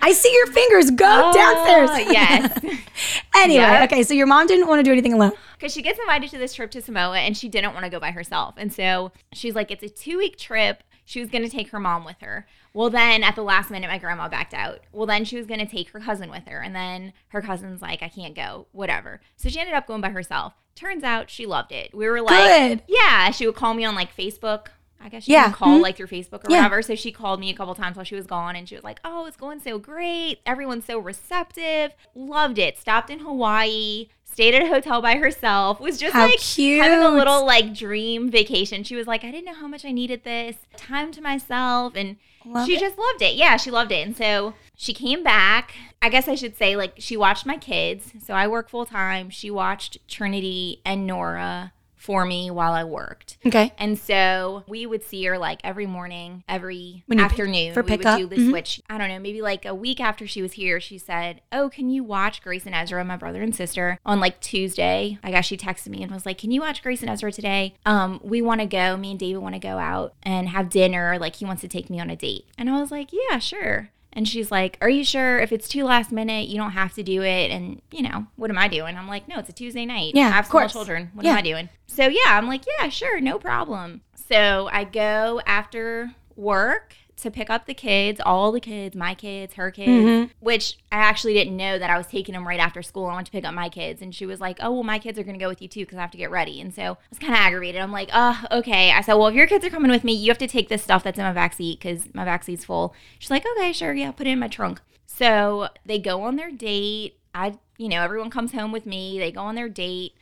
I see your fingers go Oh, downstairs. yes. anyway, Yep. okay, so your mom didn't want to do anything alone. Because she gets invited to this trip to Samoa and she didn't want to go by herself. And so she's like, it's a two week trip. She was going to take her mom with her. Well, then at the last minute, my grandma backed out. Well, then she was going to take her cousin with her. And then her cousin's like, I can't go, whatever. So she ended up going by herself. Turns out she loved it. We were like, Good. yeah, she would call me on like Facebook. I guess she Yeah. can call Mhm. like through Facebook or Yeah. whatever. So she called me a couple times while she was gone and she was like, Oh, it's going so great. Everyone's so receptive. Loved it. Stopped in Hawaii, stayed at a hotel by herself. Was just How like cute. having a little like dream vacation. She was like, I didn't know how much I needed this. Time to myself. And Love she it. just loved it. Yeah, she loved it. And so she came back. I guess I should say, like, she watched my kids. So I work full time. She watched Trinity and Nora for me while I worked. Okay. And so we would see her like every morning, every you pick- afternoon. for we pickup? would do the Mhm. switch. I don't know, maybe like a week after she was here, she said, Oh, can you watch Grace and Ezra, my brother and sister, on like Tuesday? I guess she texted me and was like, Can you watch Grace and Ezra today? Um, we want to go. Me and David want to go out and have dinner. Like he wants to take me on a date. And I was like, Yeah, sure. And she's like, Are you sure if it's too last minute, you don't have to do it? And, you know, what am I doing? I'm like, No, it's a Tuesday night. Yeah, I have of small course. children. What Yeah. am I doing? So, yeah, I'm like, Yeah, sure, no problem. So I go after work to pick up the kids, all the kids, my kids, her kids, Mm-hmm. which I actually didn't know that I was taking them right after school. I went to pick up my kids, and she was like, "Oh, well, my kids are going to go with you too because I have to get ready." And so I was kind of aggravated. I'm like, "Oh, okay." I said, "Well, if your kids are coming with me, you have to take this stuff that's in my back seat because my back seat's full." She's like, "Okay, sure, yeah, put it in my trunk." So they go on their date. I, you know, everyone comes home with me. They go on their date.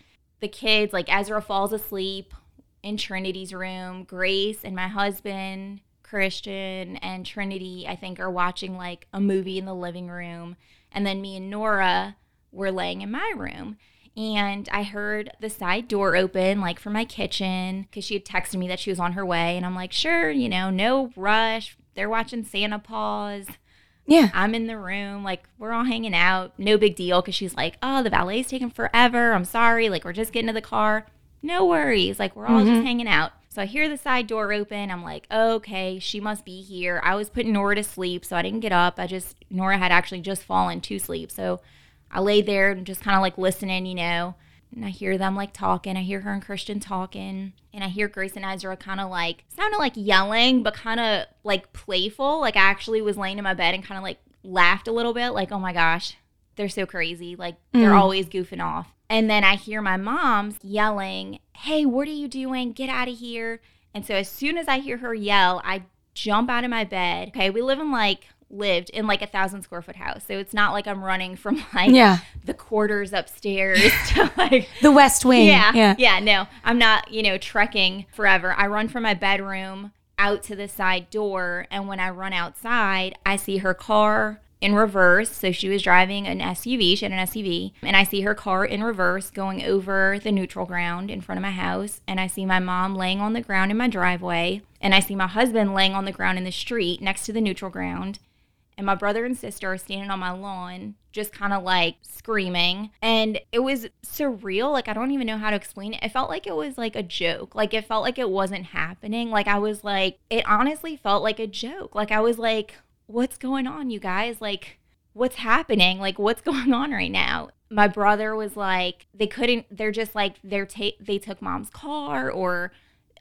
The kids, like Ezra, falls asleep in Trinity's room. Grace and my husband, Christian, and Trinity, I think, are watching like a movie in the living room. And then me and Nora were laying in my room. And I heard the side door open, like from my kitchen, because she had texted me that she was on her way. And I'm like, sure, you know, no rush. They're watching Santa Paws. Yeah. I'm in the room, like we're all hanging out, no big deal. Cause she's like, oh, the valet's taking forever. I'm sorry. Like we're just getting to the car. No worries. Like we're all just mm-hmm. hanging out. So I hear the side door open. I'm like, okay, she must be here. I was putting Nora to sleep, so I didn't get up. I just, Nora had actually just fallen to sleep. So I lay there and just kind of like listening, you know. And I hear them like talking. I hear her and Christian talking. And I hear Grace and Ezra kind of like, sounded like yelling, but kind of like playful. Like I actually was laying in my bed and kind of like laughed a little bit, like, oh my gosh, they're so crazy. Like they're mm. always goofing off. And then I hear my mom's yelling, hey, what are you doing? Get out of here. And so as soon as I hear her yell, I jump out of my bed. Okay, we live in like, lived in like a thousand square foot house. So it's not like I'm running from like Yeah. the quarters upstairs to like The West Wing. yeah, Yeah. yeah. no, I'm not, you know, trekking forever. I run from my bedroom out to the side door, and when I run outside, I see her car in reverse. So she was driving an SUV. She had an SUV, and I see her car in reverse going over the neutral ground in front of my house, and I see my mom laying on the ground in my driveway, and I see my husband laying on the ground in the street next to the neutral ground and my brother and sister are standing on my lawn just kind of like screaming and it was surreal like i don't even know how to explain it it felt like it was like a joke like it felt like it wasn't happening like i was like it honestly felt like a joke like i was like what's going on you guys like what's happening like what's going on right now my brother was like they couldn't they're just like they're ta- they took mom's car or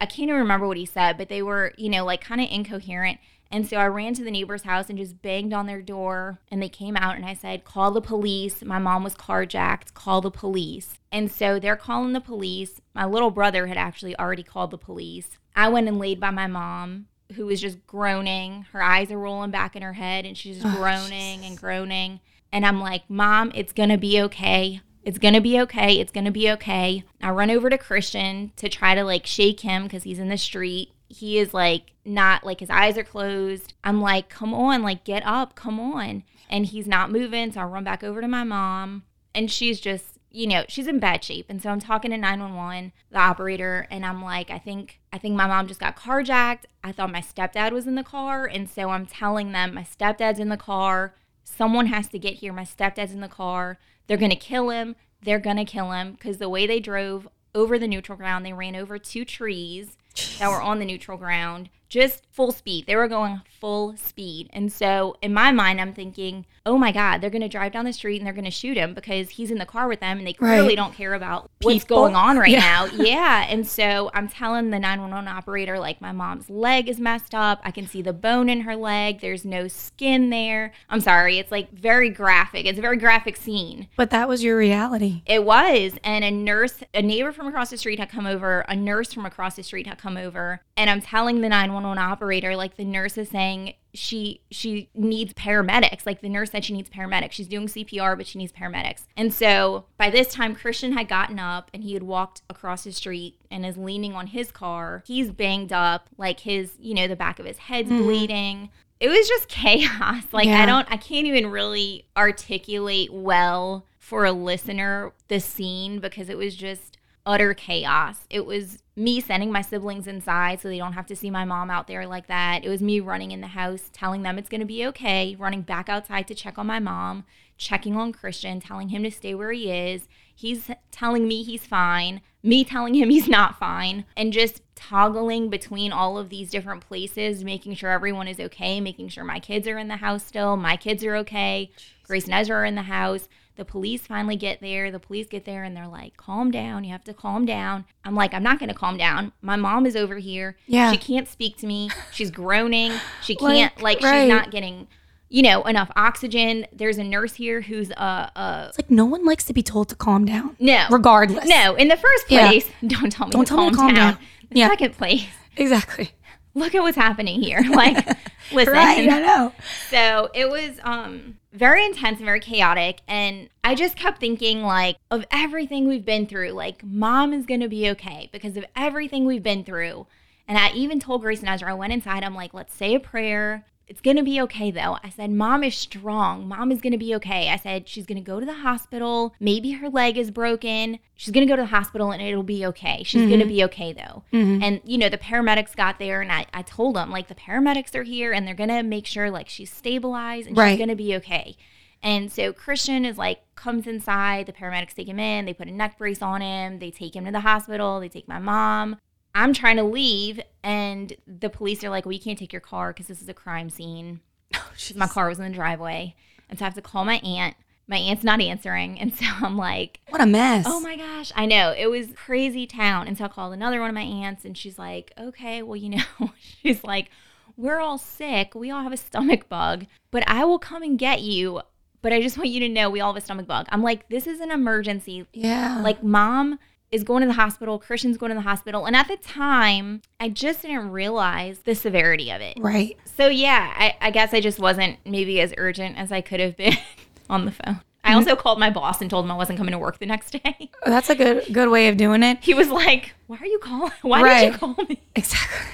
I can't even remember what he said, but they were, you know, like kind of incoherent. And so I ran to the neighbor's house and just banged on their door. And they came out and I said, Call the police. My mom was carjacked. Call the police. And so they're calling the police. My little brother had actually already called the police. I went and laid by my mom, who was just groaning. Her eyes are rolling back in her head and she's just oh, groaning and groaning. And I'm like, Mom, it's going to be okay. It's going to be okay. It's going to be okay. I run over to Christian to try to like shake him because he's in the street. He is like not like his eyes are closed. I'm like, come on, like get up, come on. And he's not moving. So I run back over to my mom and she's just, you know, she's in bad shape. And so I'm talking to 911, the operator, and I'm like, I think I think my mom just got carjacked. I thought my stepdad was in the car. And so I'm telling them my stepdad's in the car. Someone has to get here. My stepdad's in the car. They're going to kill him. They're going to kill him because the way they drove over the neutral ground, they ran over two trees that were on the neutral ground, just full speed. They were going full speed. And so in my mind, I'm thinking, oh my God, they're going to drive down the street and they're going to shoot him because he's in the car with them and they clearly Right. don't care about what's going on right Yeah. now. Yeah. And so I'm telling the 911 operator, like, my mom's leg is messed up. I can see the bone in her leg. There's no skin there. I'm sorry. It's like very graphic. It's a very graphic scene. But that was your reality. It was. And a nurse, a neighbor from across the street had come over, a nurse from across the street had come over. And I'm telling the 911 operator, like the nurse is saying she she needs paramedics. Like the nurse said she needs paramedics. She's doing CPR, but she needs paramedics. And so by this time Christian had gotten up and he had walked across the street and is leaning on his car. He's banged up, like his, you know, the back of his head's mm-hmm. bleeding. It was just chaos. Like Yeah. I don't I can't even really articulate well for a listener the scene because it was just utter chaos. It was me sending my siblings inside so they don't have to see my mom out there like that. It was me running in the house, telling them it's going to be okay, running back outside to check on my mom, checking on Christian, telling him to stay where he is. He's telling me he's fine, me telling him he's not fine, and just toggling between all of these different places, making sure everyone is okay, making sure my kids are in the house still, my kids are okay, Grace and Ezra are in the house. The police finally get there. The police get there and they're like, calm down. You have to calm down. I'm like, I'm not going to calm down. My mom is over here. Yeah. She can't speak to me. She's groaning. She can't, like, right. she's not getting, you know, enough oxygen. There's a nurse here who's, uh, uh, It's like no one likes to be told to calm down. no. Regardless. No, in the first Yeah. place, don't tell me Don't to, tell me calm to calm down. down. The Yeah. second place, Exactly. look at what's happening here. Like, listen. Right. I know. So it was um very intense and very chaotic. And I just kept thinking like of everything we've been through, like mom is gonna be okay because of everything we've been through. And I even told Grace and Ezra, I went inside, I'm like, let's say a prayer. It's gonna be okay though. I said, Mom is strong. Mom is gonna be okay. I said, she's gonna go to the hospital. Maybe her leg is broken. She's gonna go to the hospital and it'll be okay. She's gonna mm-hmm. be okay though. Mm-hmm. And, you know, the paramedics got there and I, I told them, like, the paramedics are here and they're gonna make sure, like, she's stabilized and Right. she's gonna be okay. And so Christian is like, comes inside. The paramedics take him in. They put a neck brace on him. They take him to the hospital. They take my mom. I'm trying to leave, and the police are like, "Well, you can't take your car because this is a crime scene." Oh, my car was in the driveway, and so I have to call my aunt. My aunt's not answering, and so I'm like, What a mess. Oh my gosh, I know. It was crazy town. And so I called another one of my aunts and she's like, okay, well, you know, she's like, we're all sick. We all have a stomach bug, but I will come and get you. But I just want you to know we all have a stomach bug. I'm like, this is an emergency. Yeah. Like, mom is going to the hospital, Christian's going to the hospital. And at the time, I just didn't realize the severity of it. right. So yeah, I, I guess I just wasn't maybe as urgent as I could have been on the phone. I mm-hmm. also called my boss and told him I wasn't coming to work the next day. Oh, that's a good good way of doing it. He was like, "Why are you calling? Why did you call me?" Exactly.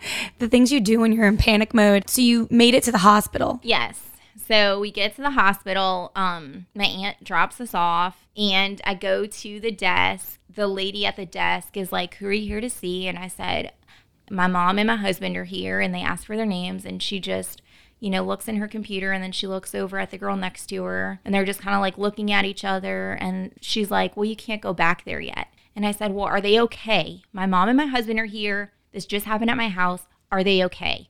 the things you do when you're in panic mode. So you made it to the hospital. Yes. So we get to the hospital. Um, my aunt drops us off, and I go to the desk. The lady at the desk is like, "Who are you here to see?" And I said, "My mom and my husband are here." And they asked for their names, and she just, you know, looks in her computer, and then she looks over at the girl next to her, and they're just kind of like looking at each other. And she's like, "Well, you can't go back there yet." And I said, "Well, are they okay? My mom and my husband are here. This just happened at my house. Are they okay?"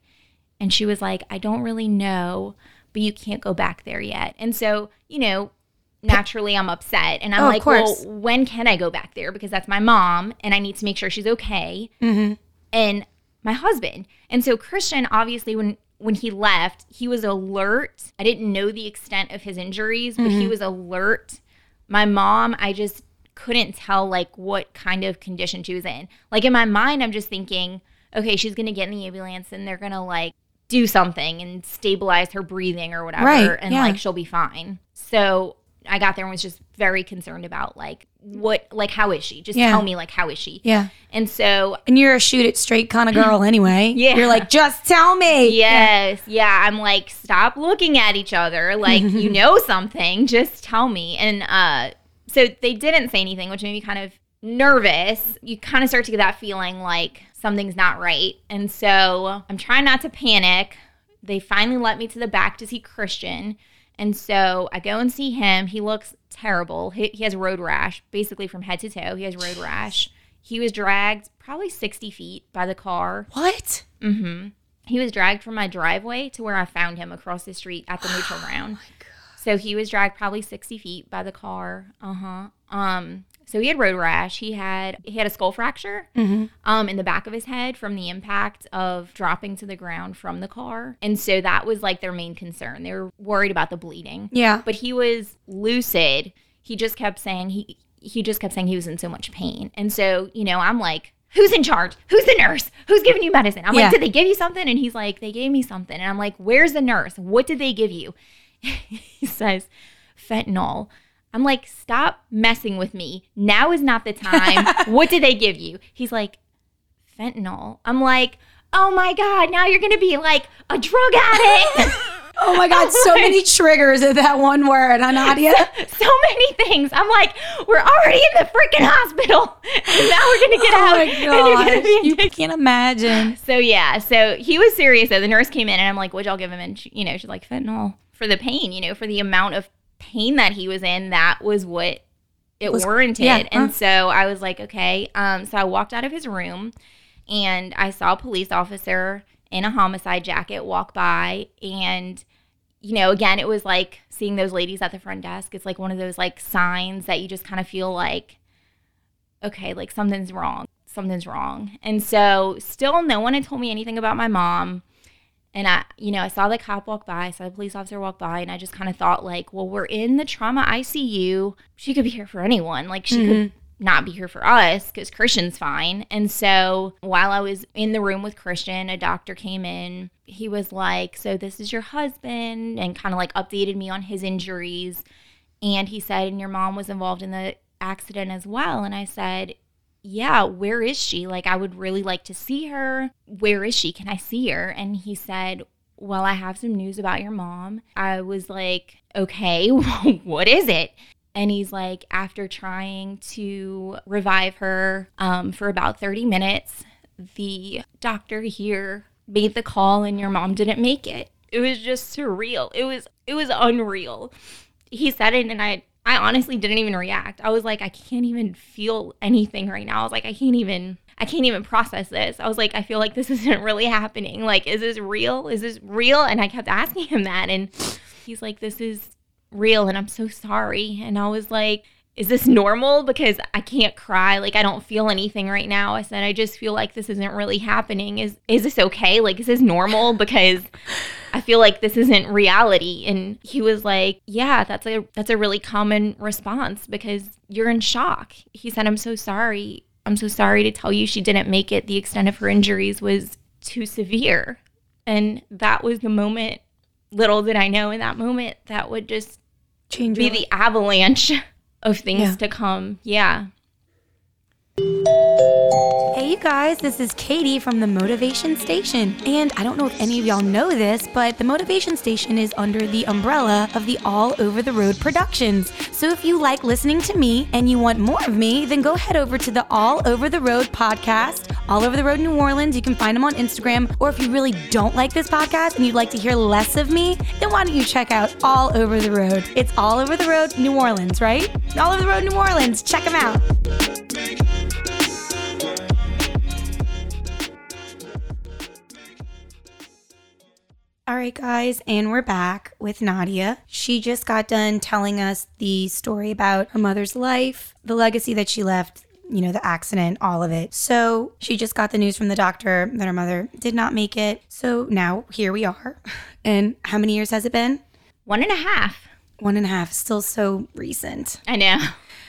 And she was like, I don't really know, but you can't go back there yet. And so, you know, naturally I'm upset. And I'm Oh, like, well, when can I go back there? Because that's my mom and I need to make sure she's okay. Mm-hmm. And my husband. And so Christian, obviously, when when he left, he was alert. I didn't know the extent of his injuries, but Mm-hmm. he was alert. My mom, I just couldn't tell like what kind of condition she was in. Like in my mind, I'm just thinking, okay, she's gonna get in the ambulance and they're gonna like do something and stabilize her breathing or whatever, Right, and yeah. like she'll be fine. So I got there and was just very concerned about like what, like how is she? Just Yeah. tell me like how is she? Yeah. And so And you're a shoot it straight kind of girl anyway. Yeah. You're like, just tell me. Yes, yeah. I'm like, stop looking at each other. Like, you know something, just tell me. And uh, so they didn't say anything, which made me kind of nervous. You kind of start to get that feeling like something's not right. And so I'm trying not to panic. They finally let me to the back to see Christian. And so I go and see him. He looks terrible. He, he has road rash, basically from head to toe. He has road rash. He was dragged probably 60 feet by the car. What? Mm-hmm. He was dragged from my driveway to where I found him across the street at the neutral ground. So he was dragged probably 60 feet by the car. Uh-huh. Um, so he had road rash. He had he had a skull fracture um in the back of his head from the impact of dropping to the ground from the car. And so that was like their main concern. They were worried about the bleeding. Yeah. But he was lucid. He just kept saying he he just kept saying he was in so much pain. And so, you know, I'm like, who's in charge? Who's the nurse? Who's giving you medicine? I'm Yeah. like, did they give you something? And he's like, they gave me something. And I'm like, where's the nurse? What did they give you? he says, fentanyl. I'm like, stop messing with me. Now is not the time. what did they give you? He's like, fentanyl. I'm like, oh my God, now you're going to be like a drug addict. Oh my God, so many triggers of that one word, huh, Nadia? so many things. I'm like, we're already in the freaking hospital, and now we're gonna get Oh out. my and you're gonna gosh, you addicted. can't imagine. So yeah, so he was serious. though. the nurse came in, and I'm like, "What'd y'all give him?" And she, you know, she's like, "Fentanyl for the pain. You know, for the amount of pain that he was in. That was what it Was- warranted." yeah, and so I was like, "Okay." Um, so I walked out of his room, and I saw a police officer in a homicide jacket walk by, and you know, again, it was like seeing those ladies at the front desk. It's like one of those like signs that you just kind of feel like, okay, like something's wrong. Something's wrong. And so still no one had told me anything about my mom. And I, you know, I saw the cop walk by, I saw the police officer walk by, and I just kind of thought, like, well, we're in the trauma ICU. She could be here for anyone. Like, she could mm-hmm. not be here for us because Christian's fine. And so while I was in the room with Christian, a doctor came in. He was like, So this is your husband, and kind of like updated me on his injuries. And he said, And your mom was involved in the accident as well. And I said, yeah, where is she? Like, I would really like to see her. Where is she? Can I see her? And he said, Well, I have some news about your mom. I was like, Okay, what is it? And he's like, After trying to revive her um, for about 30 minutes, the doctor here made the call and your mom didn't make it. It was just surreal. It was it was unreal. He said it and I I honestly didn't even react. I was like I can't even feel anything right now. I was like I can't even I can't even process this. I was like I feel like this isn't really happening. Like is this real? Is this real? And I kept asking him that and he's like this is real and I'm so sorry. And I was like is this normal because I can't cry like I don't feel anything right now. I said I just feel like this isn't really happening. Is is this okay? Like is this normal because I feel like this isn't reality and he was like, "Yeah, that's a that's a really common response because you're in shock." He said, "I'm so sorry. I'm so sorry to tell you she didn't make it. The extent of her injuries was too severe." And that was the moment little did I know in that moment that would just Change be your the avalanche of things Yeah. to come. Yeah. Hey, you guys, this is Katie from the Motivation Station. And I don't know if any of y'all know this, but the Motivation Station is under the umbrella of the All Over the Road Productions. So if you like listening to me and you want more of me, then go head over to the All Over the Road podcast, All Over the Road New Orleans. You can find them on Instagram. Or if you really don't like this podcast and you'd like to hear less of me, then why don't you check out All Over the Road? It's All Over the Road New Orleans, right? All Over the Road New Orleans. Check them out. All right, guys, and we're back with Nadia. She just got done telling us the story about her mother's life, the legacy that she left, you know, the accident, all of it. So she just got the news from the doctor that her mother did not make it. So now here we are. And how many years has it been? One and a half. One and a half, still so recent I know.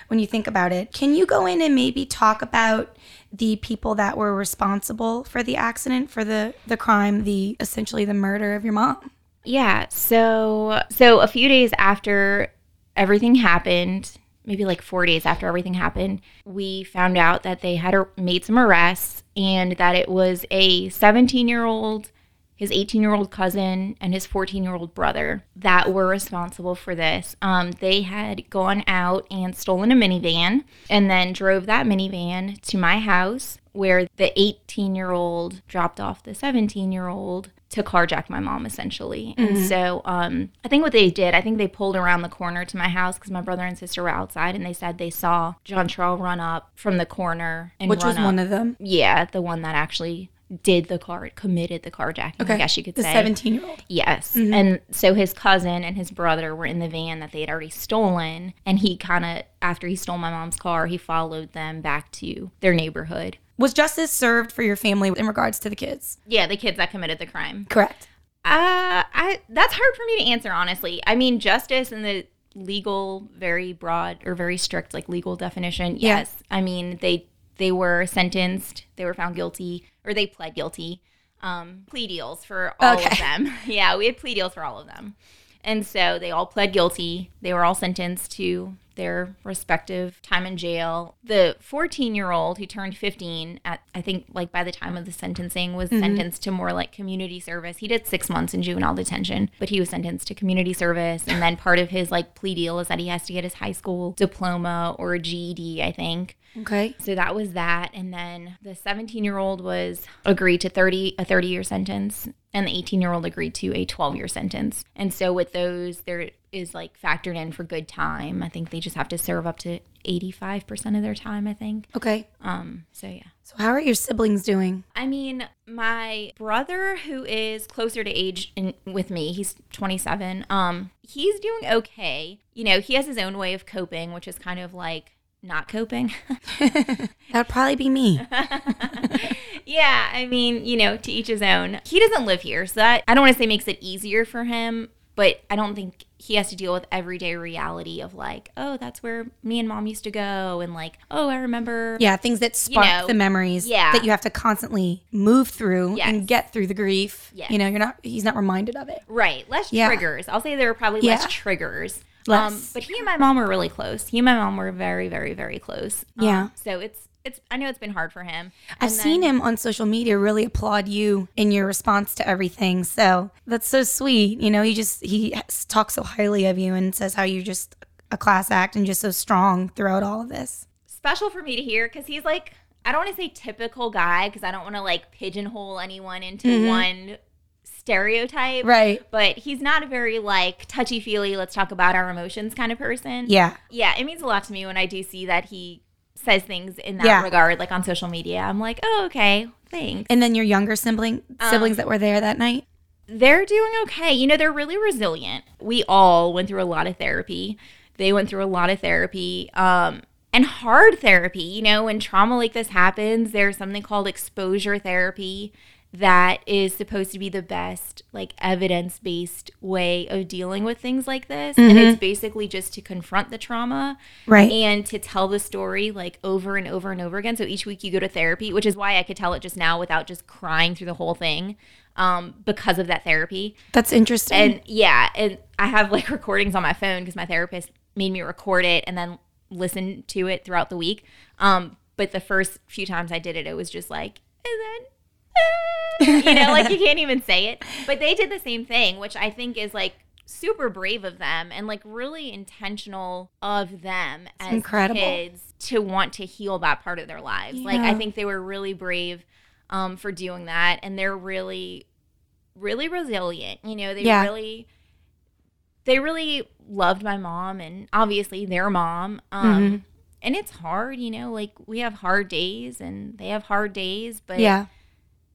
when you think about it. Can you go in and maybe talk about the people that were responsible for the accident, for the the crime, the essentially the murder of your mom? Yeah. So so a few days after everything happened, maybe like four days after everything happened, we found out that they had made some arrests and that it was a 17 year old, his 18 year old cousin, and his 14 year old brother that were responsible for this. Um, they had gone out and stolen a minivan and then drove that minivan to my house where the 18 year old dropped off the 17 year old to carjack my mom essentially. And so um, I think what they did, I think they pulled around the corner to my house because my brother and sister were outside and they said they saw John Charles run up from the corner and Which was up. one of them. Yeah, the one that actually did the car, committed the carjacking, I guess you could the say. 17 year old. Yes. And so his cousin and his brother were in the van that they had already stolen. And he kind of, after he stole my mom's car, he followed them back to their neighborhood. Was justice served for your family in regards to the kids? Yeah, the kids that committed the crime. Correct. Uh, I that's hard for me to answer honestly. I mean, justice in the legal, very broad or very strict like legal definition. Yeah. Yes, I mean they they were sentenced, they were found guilty, or they pled guilty. Um, plea deals for all Okay. of them. yeah, we had plea deals for all of them, and so they all pled guilty. They were all sentenced to their respective time in jail. The 14 year old who turned 15 at, I think, like by the time of the sentencing, was mm-hmm. sentenced to more like community service. He did six months in juvenile detention, but he was sentenced to community service. And then part of his like plea deal is that he has to get his high school diploma or a GED, I think. Okay. So that was that. And then the 17 year old was agreed to 30 a 30 year sentence and the 18 year old agreed to a 12 year sentence. And so with those there is like factored in for good time. I think they just have to serve up to 85% of their time, I think. Okay. Um so yeah. So how are your siblings doing? I mean, my brother, who is closer to age in, with me, he's 27. Um, he's doing okay. You know, he has his own way of coping, which is kind of like not coping. That'd probably be me. yeah, I mean, you know, to each his own. He doesn't live here, so that I don't want to say makes it easier for him, but I don't think he has to deal with everyday reality of like, oh, that's where me and mom used to go, and like, oh, I remember. Yeah, things that spark know, the memories yeah. that you have to constantly move through Yes. and get through the grief. Yes. You know, you're not he's not reminded of it. Right, less Yeah. triggers. I'll say there were probably Yeah. less triggers. Um, but he and my mom were really close. He and my mom were very, very, very close. Um, Yeah. So it's it's. I know it's been hard for him. I've And seen him on social media really applaud you in your response to everything. So that's so sweet. You know, he just he talks so highly of you and says how you're just a class act and just so strong throughout all of this. special for me to hear because he's like I don't want to say typical guy because I don't want to like pigeonhole anyone into one stereotype. Mm-hmm. Right. But he's not a very like touchy feely. Let's talk about our emotions kind of person. Yeah. Yeah. It means a lot to me when I do see that he says things in that Yeah. regard, like on social media. I'm like, oh okay, thanks. And then your younger sibling siblings that were there that night. they're doing okay. You know, they're really resilient. We all went through a lot of therapy. They went through a lot of therapy. Um, and hard therapy. You know, when trauma like this happens, there's something called exposure therapy that is supposed to be the best, like evidence based way of dealing with things like this. And it's basically just to confront the trauma Right. and to tell the story like over and over and over again. So each week you go to therapy, which is why I could tell it just now without just crying through the whole thing um, because of that therapy. That's interesting. And yeah, and I have like recordings on my phone because my therapist made me record it and then listen to it throughout the week. Um, but the first few times I did it, it was just like, and then. Ah," you know, like you can't even say it. But they did the same thing, which I think is like super brave of them and like really intentional of them as incredible. kids to want to heal that part of their lives. Like I think they were really brave um, for doing that, and they're really, really resilient. You know, they Yeah. really, they really loved my mom and obviously their mom. Um, Mm-hmm. And it's hard, you know, like we have hard days and they have hard days, but yeah.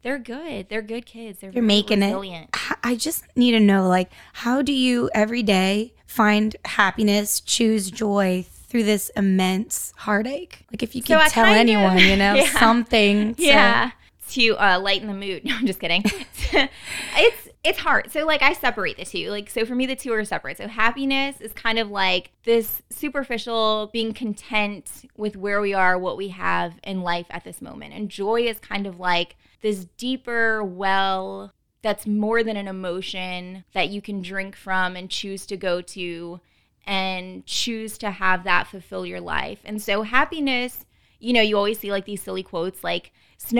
They're good. They're good kids. They're You're making resilient. it. I just need to know, like, how do you every day find happiness, choose joy through this immense heartache? Like, if you So tell kind of- anyone, you know, Yeah. something. to- yeah to uh, lighten the mood no i'm just kidding it's it's hard so like i separate the two like so for me the two are separate so happiness is kind of like this superficial being content with where we are what we have in life at this moment and joy is kind of like this deeper well that's more than an emotion that you can drink from and choose to go to and choose to have that fulfill your life and so happiness you know, you always see like these silly quotes like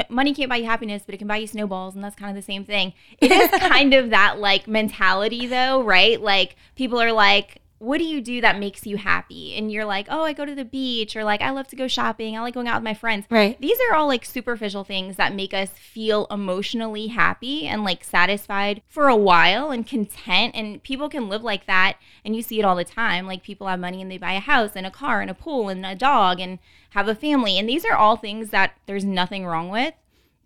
money can't buy you happiness, but it can buy you snowballs, and that's kind of the same thing. It is kind of that like mentality though, right? Like people are like, what do you do that makes you happy? And you're like, oh, I go to the beach, or like I love to go shopping, I like going out with my friends. Right. These are all like superficial things that make us feel emotionally happy and like satisfied for a while and content. And people can live like that. And you see it all the time. Like people have money and they buy a house and a car and a pool and a dog and have a family. And these are all things that there's nothing wrong with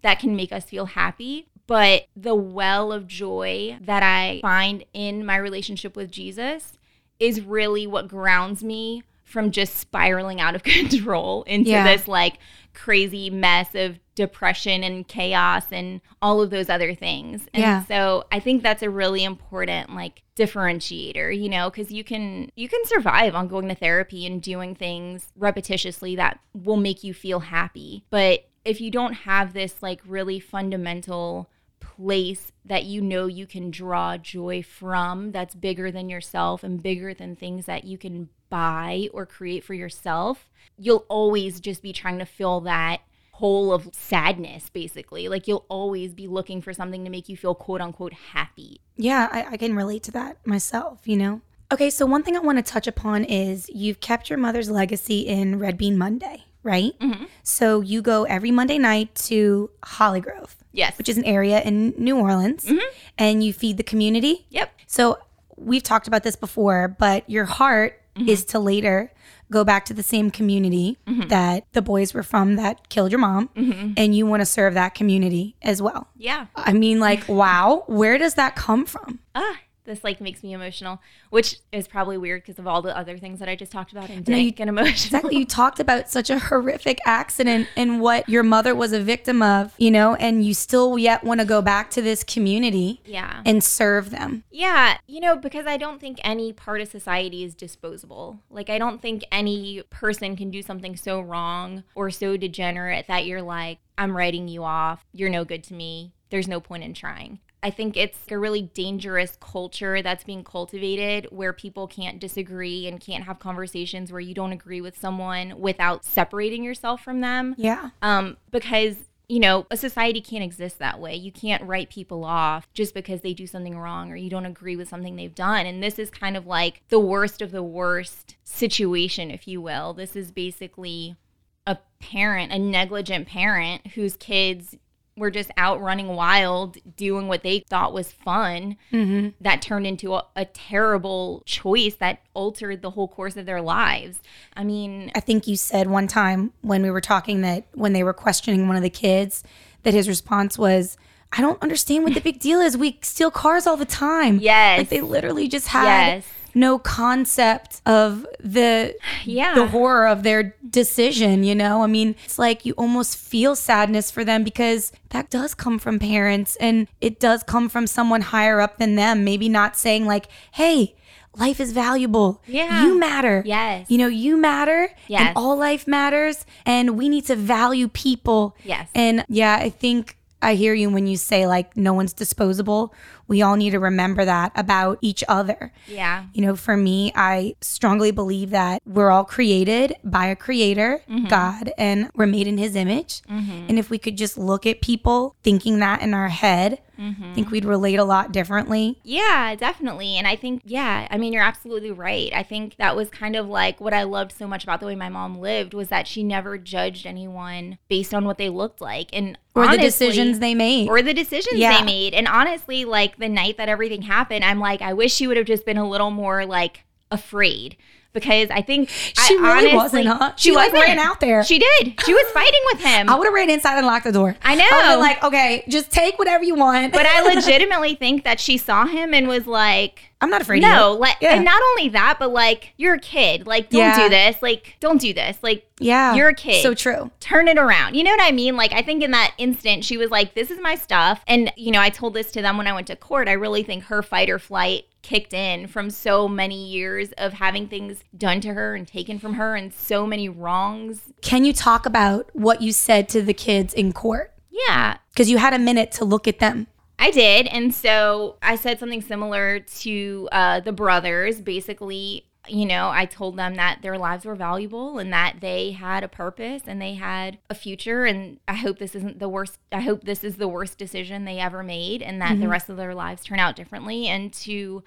that can make us feel happy. But the well of joy that I find in my relationship with Jesus is really what grounds me from just spiraling out of control into Yeah. this like crazy mess of depression and chaos and all of those other things. And Yeah. so I think that's a really important like differentiator, you know, cuz you can you can survive on going to therapy and doing things repetitiously that will make you feel happy. But if you don't have this like really fundamental place that you know you can draw joy from that's bigger than yourself and bigger than things that you can buy or create for yourself, you'll always just be trying to fill that hole of sadness, basically. Like you'll always be looking for something to make you feel quote unquote happy. Yeah, I, I can relate to that myself, you know? Okay, so one thing I want to touch upon is you've kept your mother's legacy in Red Bean Monday, right? Mm-hmm. So you go every Monday night to Holly Grove, Yes. which is an area in New Orleans, mm-hmm. and you feed the community. Yep. So we've talked about this before, but your heart mm-hmm. is to later go back to the same community mm-hmm. that the boys were from that killed your mom, and you want to serve that community as well. Yeah. I mean, like, wow, where does that come from? Ah, this like makes me emotional, which is probably weird because of all the other things that I just talked about and No, you- didn't get emotional. Exactly. You talked about such a horrific accident and what your mother was a victim of, you know, and you still yet want to go back to this community Yeah. and serve them. Yeah, you know, because I don't think any part of society is disposable. Like, I don't think any person can do something so wrong or so degenerate that you're like, I'm writing you off. You're no good to me. There's no point in trying. I think it's a really dangerous culture that's being cultivated where people can't disagree and can't have conversations where you don't agree with someone without separating yourself from them. Yeah. um, because you know a society can't exist that way. You can't write people off just because they do something wrong or you don't agree with something they've done. And this is kind of like the worst of the worst situation if you will. This is basically a parent a negligent parent whose kids were just out running wild doing what they thought was fun mm-hmm. that turned into a, a terrible choice that altered the whole course of their lives i mean I think you said one time when we were talking that when they were questioning one of the kids, that his response was, I don't understand what the big deal is. We steal cars all the time. Yes. Like they literally just had Yes. No concept of the yeah the horror of their decision, you know? I mean, it's like you almost feel sadness for them because that does come from parents and it does come from someone higher up than them, maybe not saying like, "Hey, life is valuable. Yeah. You matter. Yes. You know, you matter. Yes. And all life matters and we need to value people. Yes. And yeah, I think I hear you when you say like no one's disposable. We all need to remember that about each other. yeah You know, for me, I strongly believe that we're all created by a creator, mm-hmm. God, and we're made in his image. Mm-hmm. And if we could just look at people thinking that in our head, I think we'd relate a lot differently. Yeah, definitely. And I think, yeah, I mean, you're absolutely right. I think that was kind of like what I loved so much about the way my mom lived was that she never judged anyone based on what they looked like. And Or the decisions they made. or the decisions Yeah. they made. And honestly, like the night that everything happened, I'm like, I wish she would have just been a little more like afraid. Because I think She I really honestly- wasn't, huh? She, She, like, wasn't. ran out there. She did. She was fighting with him. I would have ran inside and locked the door. I know. I would have been like, okay, just take whatever you want. but I legitimately think that she saw him and was like, I'm not afraid no, of you. like, Yeah. and not only that, but like, you're a kid. Like, don't Yeah. do this. Like, don't do this. Like, yeah. you're a kid. So true. turn it around. You know what I mean? Like, I think in that instant, she was like, this is my stuff. And, you know, I told this to them when I went to court. I really think her fight or flight kicked in from so many years of having things done to her and taken from her and so many wrongs. Can you talk about what you said to the kids in court? Yeah, Because you had a minute to look at them. I did. And so I said something similar to uh, the brothers. Basically, you know, I told them that their lives were valuable and that they had a purpose and they had a future. And I hope this isn't the worst. I hope this is the worst decision they ever made and that the mm-hmm. rest of their lives turn out differently. And to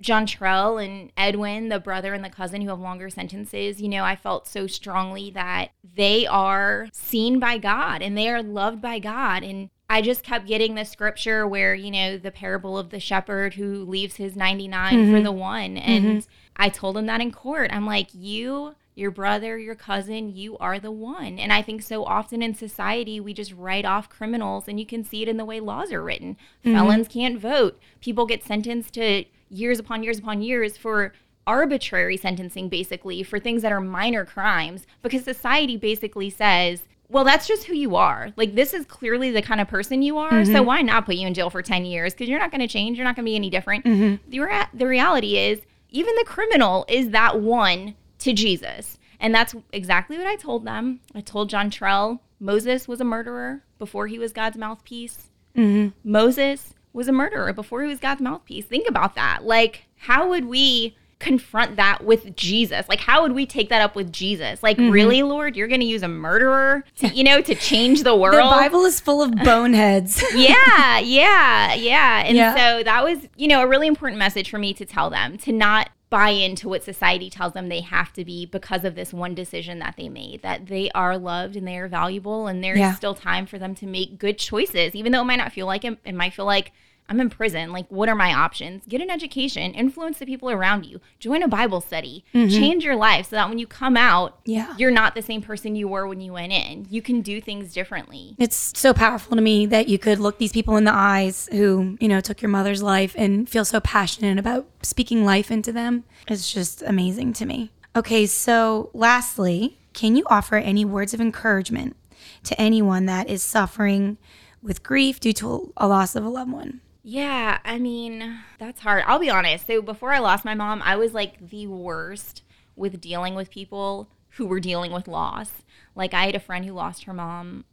John Trell and Edwin, the brother and the cousin who have longer sentences, you know, I felt so strongly that they are seen by God and they are loved by God. And I just kept getting the scripture where, you know, the parable of the shepherd who leaves his 99 for mm-hmm. the one. And mm-hmm. I told him that in court. I'm like, you, your brother, your cousin, you are the one. And I think so often in society, we just write off criminals, and you can see it in the way laws are written. Mm-hmm. Felons can't vote. People get sentenced to years upon years upon years for arbitrary sentencing, basically, for things that are minor crimes, because society basically says, well, that's just who you are. Like, this is clearly the kind of person you are. So, mm-hmm. why not put you in jail for 10 years? Because you're not going to change. You're not going to be any different. Mm-hmm. The, rea- the reality is, even the criminal is that one to Jesus. And that's exactly what I told them. I told John Trell Moses was a murderer before he was God's mouthpiece. Mm-hmm. Moses was a murderer before he was God's mouthpiece. Think about that. Like, how would we confront that with Jesus? Like, how would we take that up with Jesus? Like, Mm-hmm. really, Lord, you're going to use a murderer to, you know, to change the world? The Bible is full of boneheads. yeah, yeah, yeah. And Yeah. so that was, you know, a really important message for me to tell them to not buy into what society tells them they have to be because of this one decision that they made that they are loved and they are valuable and there's Yeah. still time for them to make good choices even though it might not feel like it it might feel like I'm in prison. Like, what are my options? Get an education, influence the people around you, join a Bible study, change your life so that when you come out, Mm-hmm. Yeah. you're not the same person you were when you went in. You can do things differently. It's so powerful to me that you could look these people in the eyes who, you know, took your mother's life and feel so passionate about speaking life into them. It's just amazing to me. Okay, so lastly, can you offer any words of encouragement to anyone that is suffering with grief due to a loss of a loved one? Yeah, I mean, that's hard. I'll be honest. So before I lost my mom, I was like the worst with dealing with people who were dealing with loss. Like I had a friend who lost her mom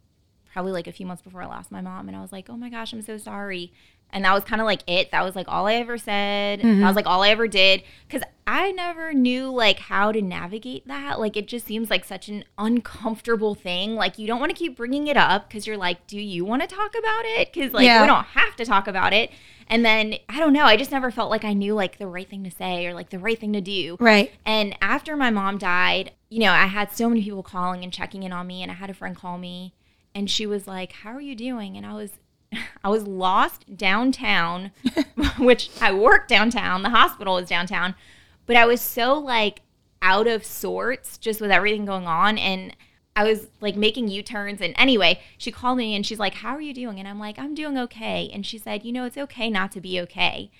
probably like a few months before I lost my mom and I was like, "Oh my gosh, I'm so sorry." And that was kind of like it. That was like all I ever said. That mm-hmm. was like all I ever did cuz I never knew like how to navigate that. Like it just seems like such an uncomfortable thing. Like you don't want to keep bringing it up cuz you're like, "Do you want to talk about it?" Cuz like Yeah. we don't have to talk about it. And then I don't know, I just never felt like I knew like the right thing to say or like the right thing to do. Right. And after my mom died, you know, I had so many people calling and checking in on me and I had a friend call me and she was like, "How are you doing?" And I was I was lost downtown, which I work downtown. The hospital is downtown, but I was so like out of sorts just with everything going on and I was like making U-turns and anyway, she called me and she's like, "How are you doing?" And I'm like, "I'm doing okay." And she said, "You know, it's okay not to be okay."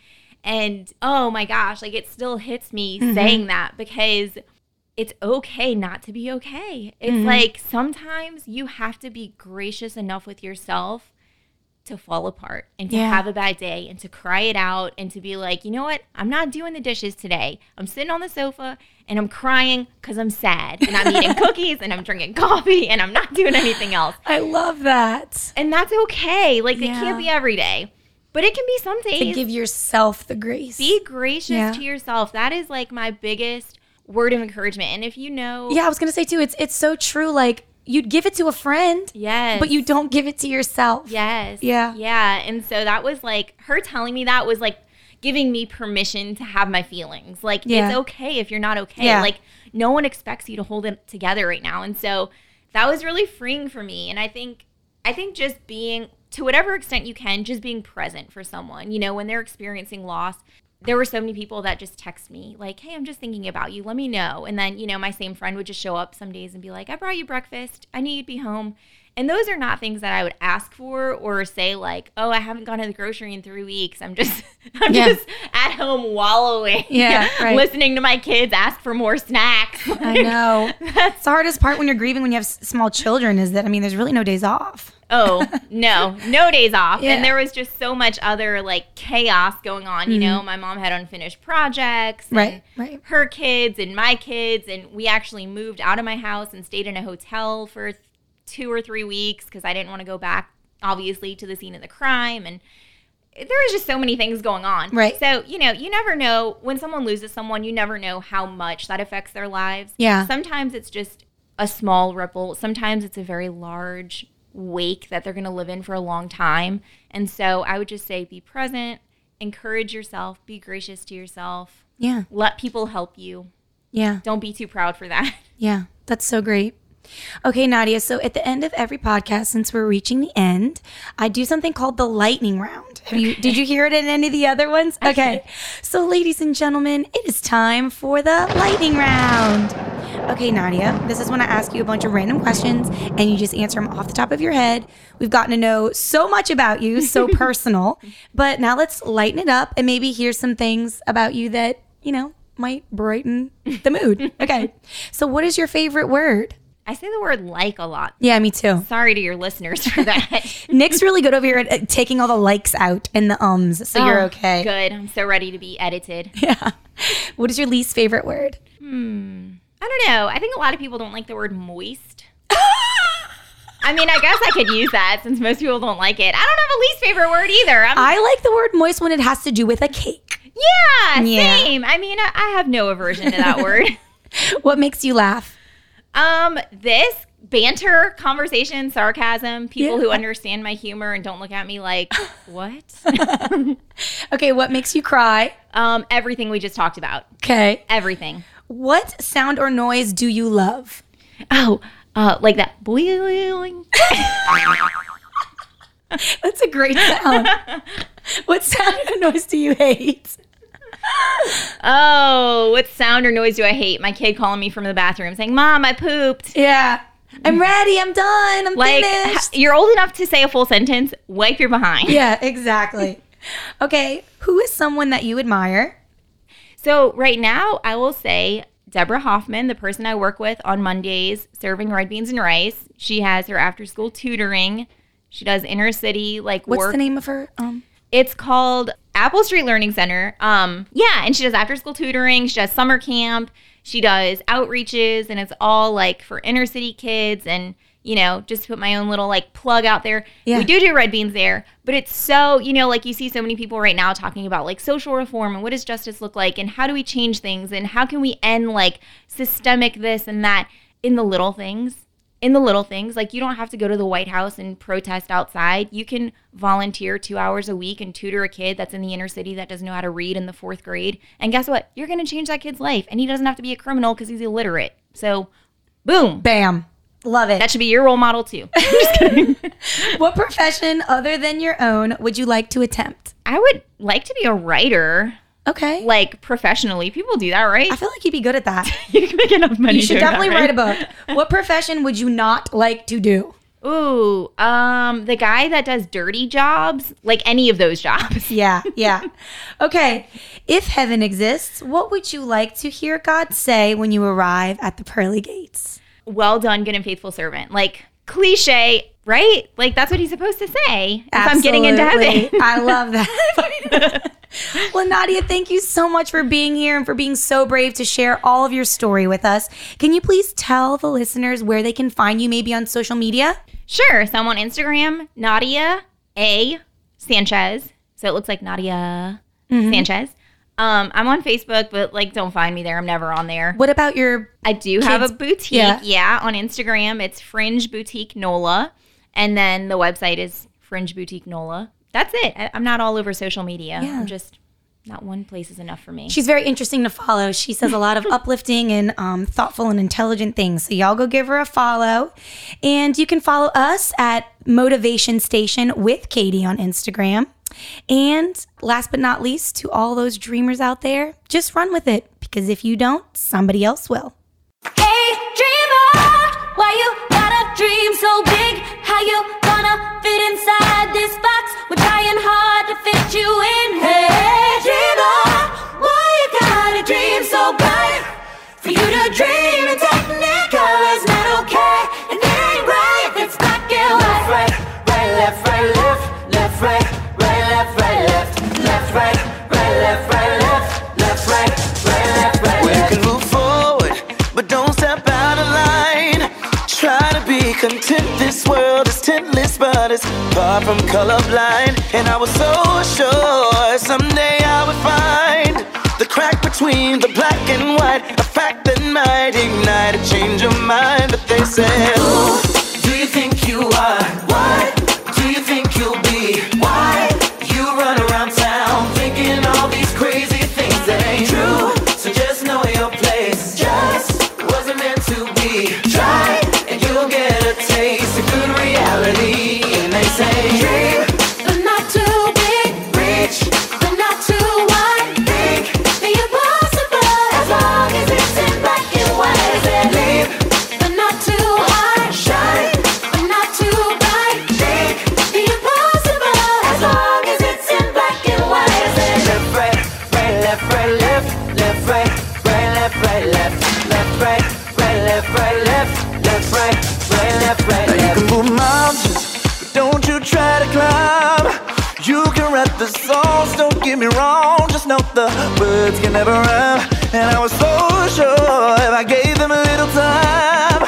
And oh my gosh, like it still hits me mm-hmm. saying that because it's okay not to be okay. It's mm-hmm. like sometimes you have to be gracious enough with yourself to fall apart and to Yeah. have a bad day and to cry it out and to be like, you know what? I'm not doing the dishes today. I'm sitting on the sofa and I'm crying because I'm sad and I'm eating cookies and I'm drinking coffee and I'm not doing anything else. I love that. And that's okay. Like it can't be every day, but it can be some days To give yourself the grace. be gracious Yeah. to yourself. That is like my biggest word of encouragement. And if you know, yeah, I was gonna say too. It's it's so true. Like you'd give it to a friend, yes, but you don't give it to yourself. yes, Yeah. yeah. And so that was like her telling me that was like giving me permission to have my feelings. Like Yeah. it's okay if you're not okay. Yeah. Like no one expects you to hold it together right now. And so that was really freeing for me. And I think I think just being to whatever extent you can, just being present for someone, you know, when they're experiencing loss. There were so many people that just text me, like, hey, I'm just thinking about you. Let me know. And then, you know, my same friend would just show up some days and be like, I brought you breakfast. I knew you'd be home. And those are not things that I would ask for or say, like, oh, I haven't gone to the grocery in three weeks. I'm just, I'm Yeah. just at home wallowing. Yeah, right. Listening to my kids ask for more snacks. I know. it's the hardest part when you're grieving when you have s- small children is that I mean, there's really no days off. oh no no days off Yeah. and there was just so much other like chaos going on you know my mom had unfinished projects and Mm-hmm. Right, right. her kids and my kids and we actually moved out of my house and stayed in a hotel for two or three weeks because i didn't want to go back obviously to the scene of the crime and there was just so many things going on Right. so you know you never know when someone loses someone you never know how much that affects their lives Yeah. sometimes it's just a small ripple sometimes it's a very large wake that they're going to live in for a long time and so i would just say be present encourage yourself be gracious to yourself Yeah. let people help you Yeah. don't be too proud for that Yeah. That's so great. Okay, Nadia. So at the end of every podcast, since we're reaching the end, I do something called the lightning round. Have you did you hear it in any of the other ones? Okay. So ladies and gentlemen, it is time for the lightning round. Okay, Nadia, this is when I ask you a bunch of random questions and you just answer them off the top of your head. We've gotten to know so much about you, so personal. But now let's lighten it up and maybe hear some things about you that, you know, might brighten the mood. Okay. So what is your favorite word? I say the word like a lot Yeah, me too. sorry to your listeners for that Nick's really good over here at uh, taking all the likes out and the ums, so you're Oh, okay. good i'm so ready to be edited Yeah. What is your least favorite word? Hmm. I don't know i think a lot of people don't like the word moist I mean, I guess I could use that since most people don't like it. I don't have a least favorite word either. I'm, I like the word moist when it has to do with a cake. Yeah, Yeah. same. I mean, I, I have no aversion to that word. What makes you laugh? Um, this banter, conversation, sarcasm, people Yeah. who understand my humor and don't look at me like, what? Okay, what makes you cry? um, everything we just talked about. Okay. Everything. What sound or noise do you love? Oh, uh, like that boing. That's a great sound. what sound or noise do you hate? Oh, what sound or noise do I hate? My kid calling me from the bathroom saying, Mom, I pooped. Yeah. I'm ready. I'm done. I'm Like, finished. you're old enough to say a full sentence, wipe your behind. yeah, exactly. okay, who is someone that you admire? So right now, I will say Deborah Hoffman, the person I work with on Mondays, serving red beans and rice. She has her after school tutoring. She does inner city like What's work. the name of her? Um, It's called Apple Street Learning Center. Um, yeah, and she does after school tutoring. She does summer camp. She does outreaches, and it's all like for inner city kids. And you know, just to put my own little like plug out there, Yeah. we do do red beans there. But it's so you know, like you see so many people right now talking about like social reform and what does justice look like, and how do we change things, and how can we end like systemic this and that in the little things in the little things. Like you don't have to go to the White House and protest outside. You can volunteer two hours a week and tutor a kid that's in the inner city that doesn't know how to read in the fourth grade. And guess what? You're going to change that kid's life. And he doesn't have to be a criminal because he's illiterate. So, boom. bam. Love it. That should be your role model too. what profession other than your own would you like to attempt? I would like to be a writer, Okay. like professionally. People do that, right? I feel like you'd be good at that. you can make enough money. You should doing that, definitely right? write a book. What profession would you not like to do? Ooh, um, the guy that does dirty jobs, like any of those jobs. Yeah, yeah. Okay. If heaven exists, what would you like to hear God say when you arrive at the pearly gates? well done, good and faithful servant. Like cliche, right? Like that's what he's supposed to say if I'm getting into Absolutely. heaven. I love that. well, Nadia, thank you so much for being here and for being so brave to share all of your story with us. Can you please tell the listeners where they can find you, maybe on social media? sure. So I'm on Instagram, Nadia A Sanchez. So it looks like Nadia Mm-hmm. Sanchez. Um, I'm on Facebook, but like don't find me there. I'm never on there. What about your I do have a boutique. yeah. Yeah. on Instagram. It's Fringe Boutique Nola. And then the website is Fringe Boutique Nola. That's it. I, I'm not all over social media. Yeah. I'm just not one place is enough for me. She's very interesting to follow. She says a lot of uplifting and um, thoughtful and intelligent things. So y'all go give her a follow, and you can follow us at Motivation Station with Katie on Instagram. And last but not least, to all those dreamers out there, just run with it because if you don't, somebody else will. Hey, dreamer, why you gotta dream so big? How you gonna fit inside this box? We're trying hard to fit you in. Content. This world is tintless, but it's far from colorblind. And I was so sure someday I would find the crack between the black and white, a fact that might ignite a change of mind. But they said, Who do you think you are? What the songs, don't get me wrong. Just know the words can never rhyme. And I was so sure if I gave them a little time,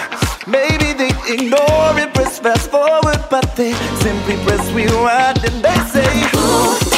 maybe they ignore it, press fast forward, but they simply press rewind and they say, Who